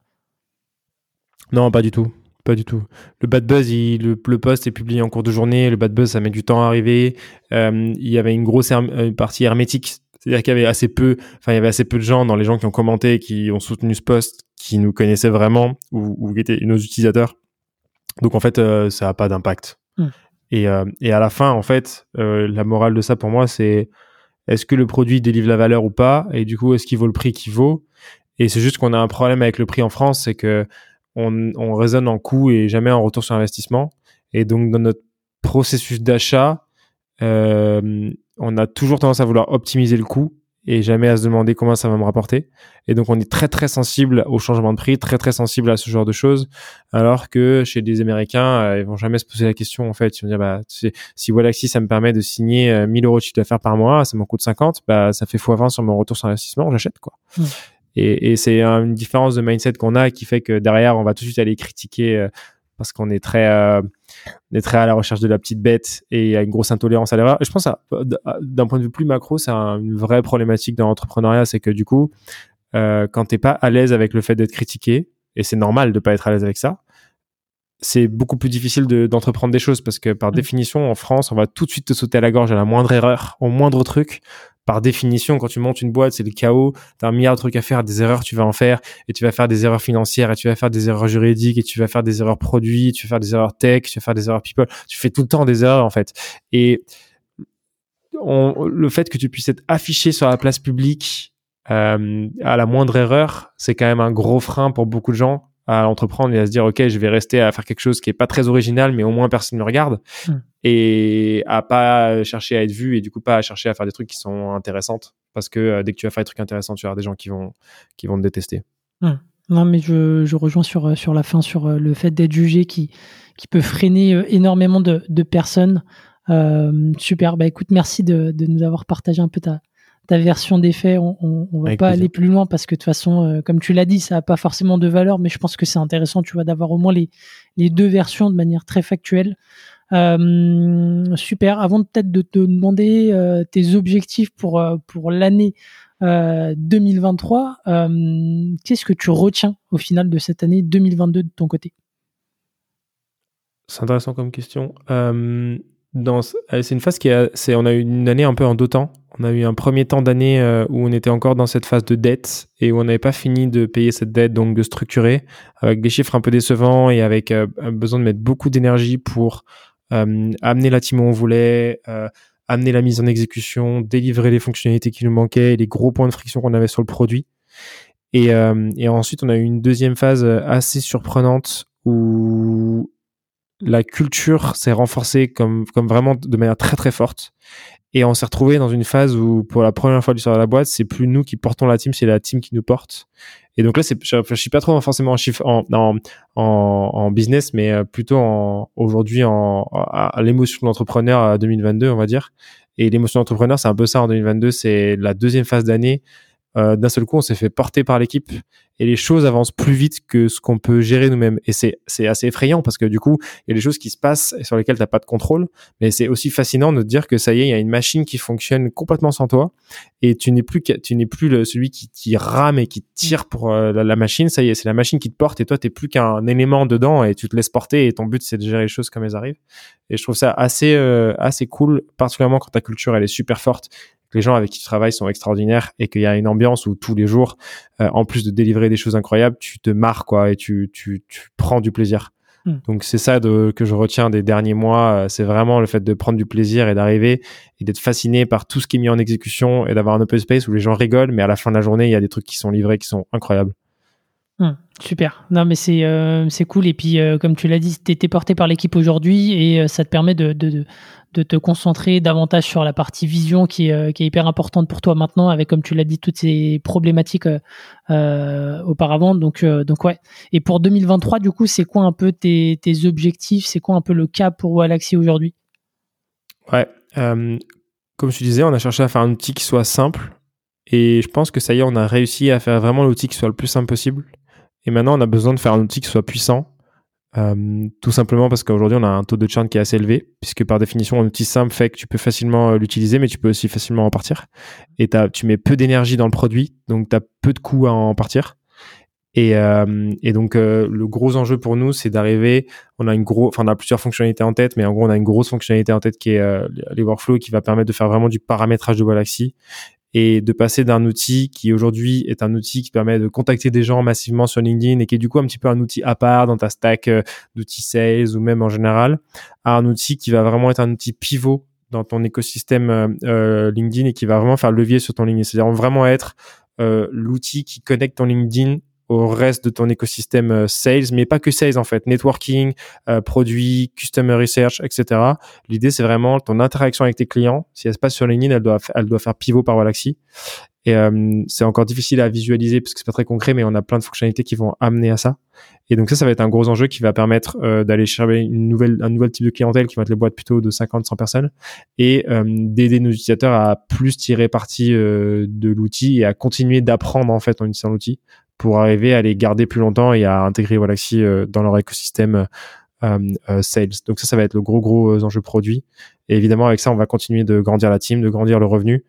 Non, pas du tout. Pas du tout. Le bad buzz, il, le, post est publié en cours de journée. Le bad buzz, ça met du temps à arriver. Euh, il y avait une grosse partie hermétique. C'est-à-dire qu'il y avait assez peu, enfin, il y avait assez peu de gens dans les gens qui ont commenté, qui ont soutenu ce poste, qui nous connaissaient vraiment ou, ou qui étaient nos utilisateurs. Donc en fait, euh, ça a pas d'impact. Hmm. Et, euh, et à la fin, en fait, euh, la morale de ça pour moi, c'est est-ce que le produit délivre la valeur ou pas? Et du coup, est-ce qu'il vaut le prix qu'il vaut? Et c'est juste qu'on a un problème avec le prix en France, c'est que on, on raisonne en coût et jamais en retour sur investissement. Et donc dans notre processus d'achat, euh, on a toujours tendance à vouloir optimiser le coût et jamais à se demander comment ça va me rapporter. Et donc on est très très sensible au changement de prix, très très sensible à ce genre de choses, alors que chez des Américains, euh, ils vont jamais se poser la question en fait. Ils vont dire bah si, si Wallaxy ça me permet de signer euh, 1000 euros de chiffre d'affaires par mois, ça m'en coûte 50, bah ça fait x20 sur mon retour sur investissement, j'achète quoi. Mm. Et, et c'est une différence de mindset qu'on a qui fait que derrière on va tout de suite aller critiquer euh, parce qu'on est très euh, on est très à la recherche de la petite bête et il y a une grosse intolérance à l'erreur. Je pense d'un point de vue plus macro, c'est un- une vraie problématique dans l'entrepreneuriat, c'est que du coup, euh, quand t'es pas à l'aise avec le fait d'être critiqué, et c'est normal de pas être à l'aise avec ça, c'est beaucoup plus difficile de- d'entreprendre des choses parce que par Mm. définition, en France, on va tout de suite te sauter à la gorge à la moindre erreur, au moindre truc. Par définition, quand tu montes une boîte, c'est le chaos. T'as un milliard de trucs à faire, des erreurs, tu vas en faire, et tu vas faire des erreurs financières, et tu vas faire des erreurs juridiques, et tu vas faire des erreurs produits, tu vas faire des erreurs tech, tu vas faire des erreurs people. Tu fais tout le temps des erreurs en fait. Et on- le fait que tu puisses être affiché sur la place publique euh, à la moindre erreur, c'est quand même un gros frein pour beaucoup de gens à entreprendre et à se dire ok je vais rester à faire quelque chose qui est pas très original mais au moins personne ne me regarde. Mm. et à pas chercher à être vu et du coup pas à chercher à faire des trucs qui sont intéressantes. Parce que euh, dès que tu vas faire des trucs intéressants tu vas avoir des gens qui vont qui vont te détester. Non, mais je, je rejoins sur, euh, sur la fin, sur euh, le fait d'être jugé qui, qui peut freiner énormément de, de personnes. Euh, super, bah écoute, merci de, de nous avoir partagé un peu ta, ta version des faits. On, on, on va Avec pas plaisir. aller plus loin parce que de toute façon, euh, comme tu l'as dit, ça n'a pas forcément de valeur, mais je pense que c'est intéressant, tu vois, d'avoir au moins les, les deux versions de manière très factuelle. Euh, super. Avant de peut-être de te demander euh, tes objectifs pour, euh, pour l'année euh, 2023, euh, qu'est-ce que tu retiens au final de cette année 2022 de ton côté? C'est intéressant comme question c'est une phase qui a c'est on a eu une année un peu en deux temps. On a eu un premier temps d'année euh, où on était encore dans cette phase de dette et où on n'avait pas fini de payer cette dette donc de structurer avec des chiffres un peu décevants et avec euh, besoin de mettre beaucoup d'énergie pour euh, amener la team où on voulait euh, amener la mise en exécution délivrer les fonctionnalités qui nous manquaient et les gros points de friction qu'on avait sur le produit. Euh, et ensuite on a eu une deuxième phase assez surprenante où la culture s'est renforcée comme, vraiment de manière très très forte. Et on s'est retrouvé dans une phase où, pour la première fois de l'histoire de la boîte, c'est plus nous qui portons la team, c'est la team qui nous porte. Et donc là, je réfléchis pas trop forcément en chiffre, en, business, mais euh, plutôt aujourd'hui à, l'émotion de l'entrepreneur à 2022, on va dire. Et l'émotion d'entrepreneur, c'est un peu ça en 2022, c'est la deuxième phase d'année. Euh, d'un seul coup, on s'est fait porter par l'équipe et les choses avancent plus vite que ce qu'on peut gérer nous-mêmes. Et c'est, c'est assez effrayant parce que du coup, il y a des choses qui se passent et sur lesquelles tu n'as pas de contrôle. Mais c'est aussi fascinant de te dire que ça y est, il y a une machine qui fonctionne complètement sans toi et tu n'es plus, tu n'es plus celui qui, rame et qui tire pour euh, la, machine. Ça y est, c'est la machine qui te porte et toi, tu n'es plus qu'un élément dedans et tu te laisses porter et ton but, c'est de gérer les choses comme elles arrivent. Et je trouve ça assez, euh, assez cool, particulièrement quand ta culture, elle est super forte les gens avec qui tu travailles sont extraordinaires et qu'il y a une ambiance où tous les jours, euh, en plus de délivrer des choses incroyables, tu te marres quoi et tu, tu, tu prends du plaisir. Mm. Donc c'est ça de, que je retiens des derniers mois, euh, c'est vraiment le fait de prendre du plaisir et d'arriver et d'être fasciné par tout ce qui est mis en exécution et d'avoir un open space où les gens rigolent, mais à la fin de la journée, il y a des trucs qui sont livrés qui sont incroyables. Mmh, super. Non, mais c'est euh, cool. Et puis, euh, comme tu l'as dit, tu été porté par l'équipe aujourd'hui et euh, ça te permet de, te concentrer davantage sur la partie vision qui est, hyper importante pour toi maintenant, avec, comme tu l'as dit, toutes ces problématiques auparavant. Donc, donc, ouais. Et pour 2023, du coup, c'est quoi un peu tes, objectifs? C'est quoi un peu le cap pour Walaxy aujourd'hui? Ouais. comme je disais, on a cherché à faire un outil qui soit simple. Et je pense que ça y est, on a réussi à faire vraiment l'outil qui soit le plus simple possible. Et maintenant, on a besoin de faire un outil qui soit puissant. Euh, tout simplement parce qu'aujourd'hui, on a un taux de churn qui est assez élevé, puisque par définition, un outil simple fait que tu peux facilement euh, l'utiliser, mais tu peux aussi facilement en partir. Et tu mets peu d'énergie dans le produit, donc tu as peu de coûts à en partir. Et, euh, donc, le gros enjeu pour nous, c'est d'arriver. On a plusieurs fonctionnalités en tête, mais en gros, on a une grosse fonctionnalité en tête qui est les workflows, qui va permettre de faire vraiment du paramétrage de Galaxy et de passer d'un outil qui aujourd'hui est un outil qui permet de contacter des gens massivement sur LinkedIn et qui est du coup un petit peu un outil à part dans ta stack euh, d'outils sales ou même en général, à un outil qui va vraiment être un outil pivot dans ton écosystème euh, euh LinkedIn et qui va vraiment faire levier sur ton LinkedIn. C'est-à-dire vraiment être l'outil qui connecte ton LinkedIn au reste de ton écosystème euh, sales, mais pas que sales en fait, networking, euh, produits, customer research, etc. L'idée c'est vraiment ton interaction avec tes clients. Si elle se passe sur LinkedIn, elle doit, elle doit faire pivot par Wallaxy. Et euh, c'est encore difficile à visualiser parce que c'est pas très concret, mais on a plein de fonctionnalités qui vont amener à ça. Et donc ça, ça va être un gros enjeu qui va permettre euh, d'aller chercher une nouvelle, un nouvel type de clientèle qui va être les boîtes plutôt de 50, 100 personnes et euh, d'aider nos utilisateurs à plus tirer parti euh, de l'outil et à continuer d'apprendre en fait en utilisant l'outil pour arriver à les garder plus longtemps et à intégrer Wallaxy euh, dans leur écosystème euh, euh, sales. Donc ça, ça va être le gros gros enjeu produit. Et évidemment, avec ça, on va continuer de grandir la team, de grandir le revenu.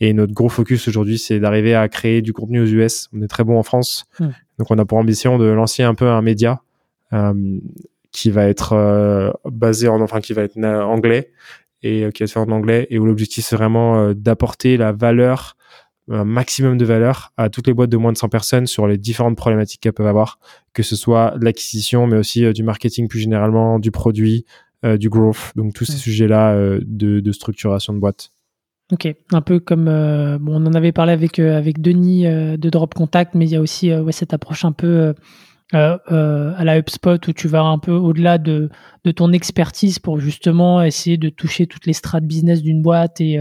Et notre gros focus aujourd'hui, c'est d'arriver à créer du contenu aux US. On est très bon en France, Hmm. donc on a pour ambition de lancer un peu un média euh, qui va être euh, basé en, enfin qui va être anglais et euh, qui va se faire en anglais et où l'objectif c'est vraiment d'apporter la valeur, un maximum de valeur à toutes les boîtes de moins de 100 personnes sur les différentes problématiques qu'elles peuvent avoir, que ce soit de l'acquisition, mais aussi euh, du marketing plus généralement, du produit, euh, du growth, donc tous ces sujets-là euh, de, de structuration de boîte. Ok, un peu comme bon, on en avait parlé avec avec Denis de Drop Contact, mais il y a aussi ouais, cette approche un peu à la HubSpot où tu vas un peu au-delà de de ton expertise pour justement essayer de toucher toutes les strates business d'une boîte et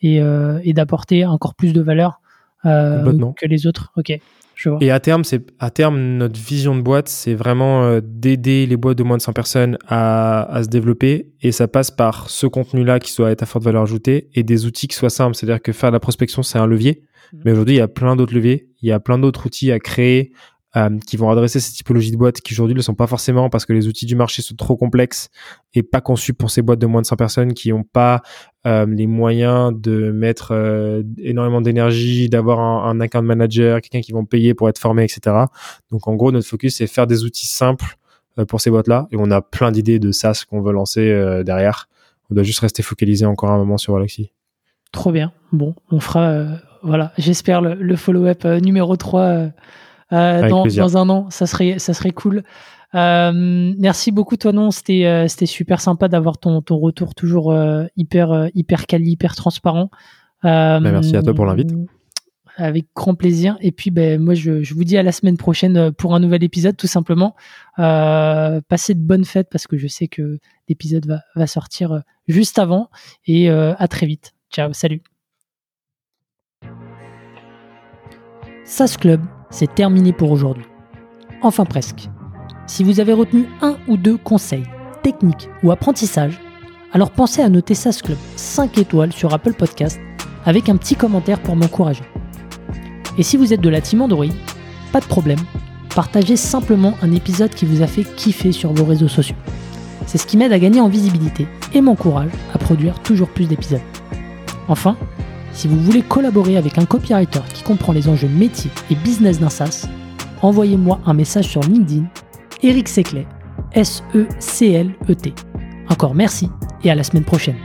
et, euh, et d'apporter encore plus de valeur euh, que les autres. Ok, je vois. Et à terme, c'est à terme notre vision de boîte, c'est vraiment euh, d'aider les boîtes de moins de 100 personnes à, à se développer et ça passe par ce contenu-là qui soit être à forte valeur ajoutée et des outils qui soient simples. C'est-à-dire que faire de la prospection, c'est un levier, Mhm. mais aujourd'hui il y a plein d'autres leviers, il y a plein d'autres outils à créer euh, qui vont adresser ces typologies de boîtes qui aujourd'hui ne le sont pas forcément parce que les outils du marché sont trop complexes et pas conçus pour ces boîtes de moins de 100 personnes qui n'ont pas euh, les moyens de mettre euh, énormément d'énergie, d'avoir un, un account manager, quelqu'un qui vont payer pour être formé, etc. Donc en gros, notre focus, c'est faire des outils simples pour ces boîtes-là. Et on a plein d'idées de SaaS qu'on veut lancer derrière. On doit juste rester focalisé encore un moment sur Galaxy. Trop bien. Bon, on fera, voilà, j'espère le, le follow-up numéro 3 euh, euh, Avec dans, plaisir. dans un an. Ça serait, ça serait cool. Euh, merci beaucoup, toi, non. C'était, euh, c'était super sympa d'avoir ton, ton retour toujours euh, hyper, euh, hyper quali, hyper transparent. Euh, Bah, merci à toi pour l'invite. Avec grand plaisir. Et puis, ben, moi, je, je vous dis à la semaine prochaine euh, pour un nouvel épisode, tout simplement. Euh, passez de bonnes fêtes parce que je sais que l'épisode va, va sortir euh, juste avant. Et euh, à très vite. Ciao, salut. SAS Club, c'est terminé pour aujourd'hui. Enfin presque. Si vous avez retenu un ou deux conseils, techniques ou apprentissages, alors pensez à noter SAS Club 5 étoiles sur Apple Podcast avec un petit commentaire pour m'encourager. Et si vous êtes de la team Android, pas de problème, partagez simplement un épisode qui vous a fait kiffer sur vos réseaux sociaux. C'est ce qui m'aide à gagner en visibilité et m'encourage à produire toujours plus d'épisodes. Enfin, si vous voulez collaborer avec un copywriter qui comprend les enjeux métiers et business d'un SaaS, envoyez-moi un message sur LinkedIn, Eric Seclet, S-E-C-L-E-T. Encore merci et à la semaine prochaine.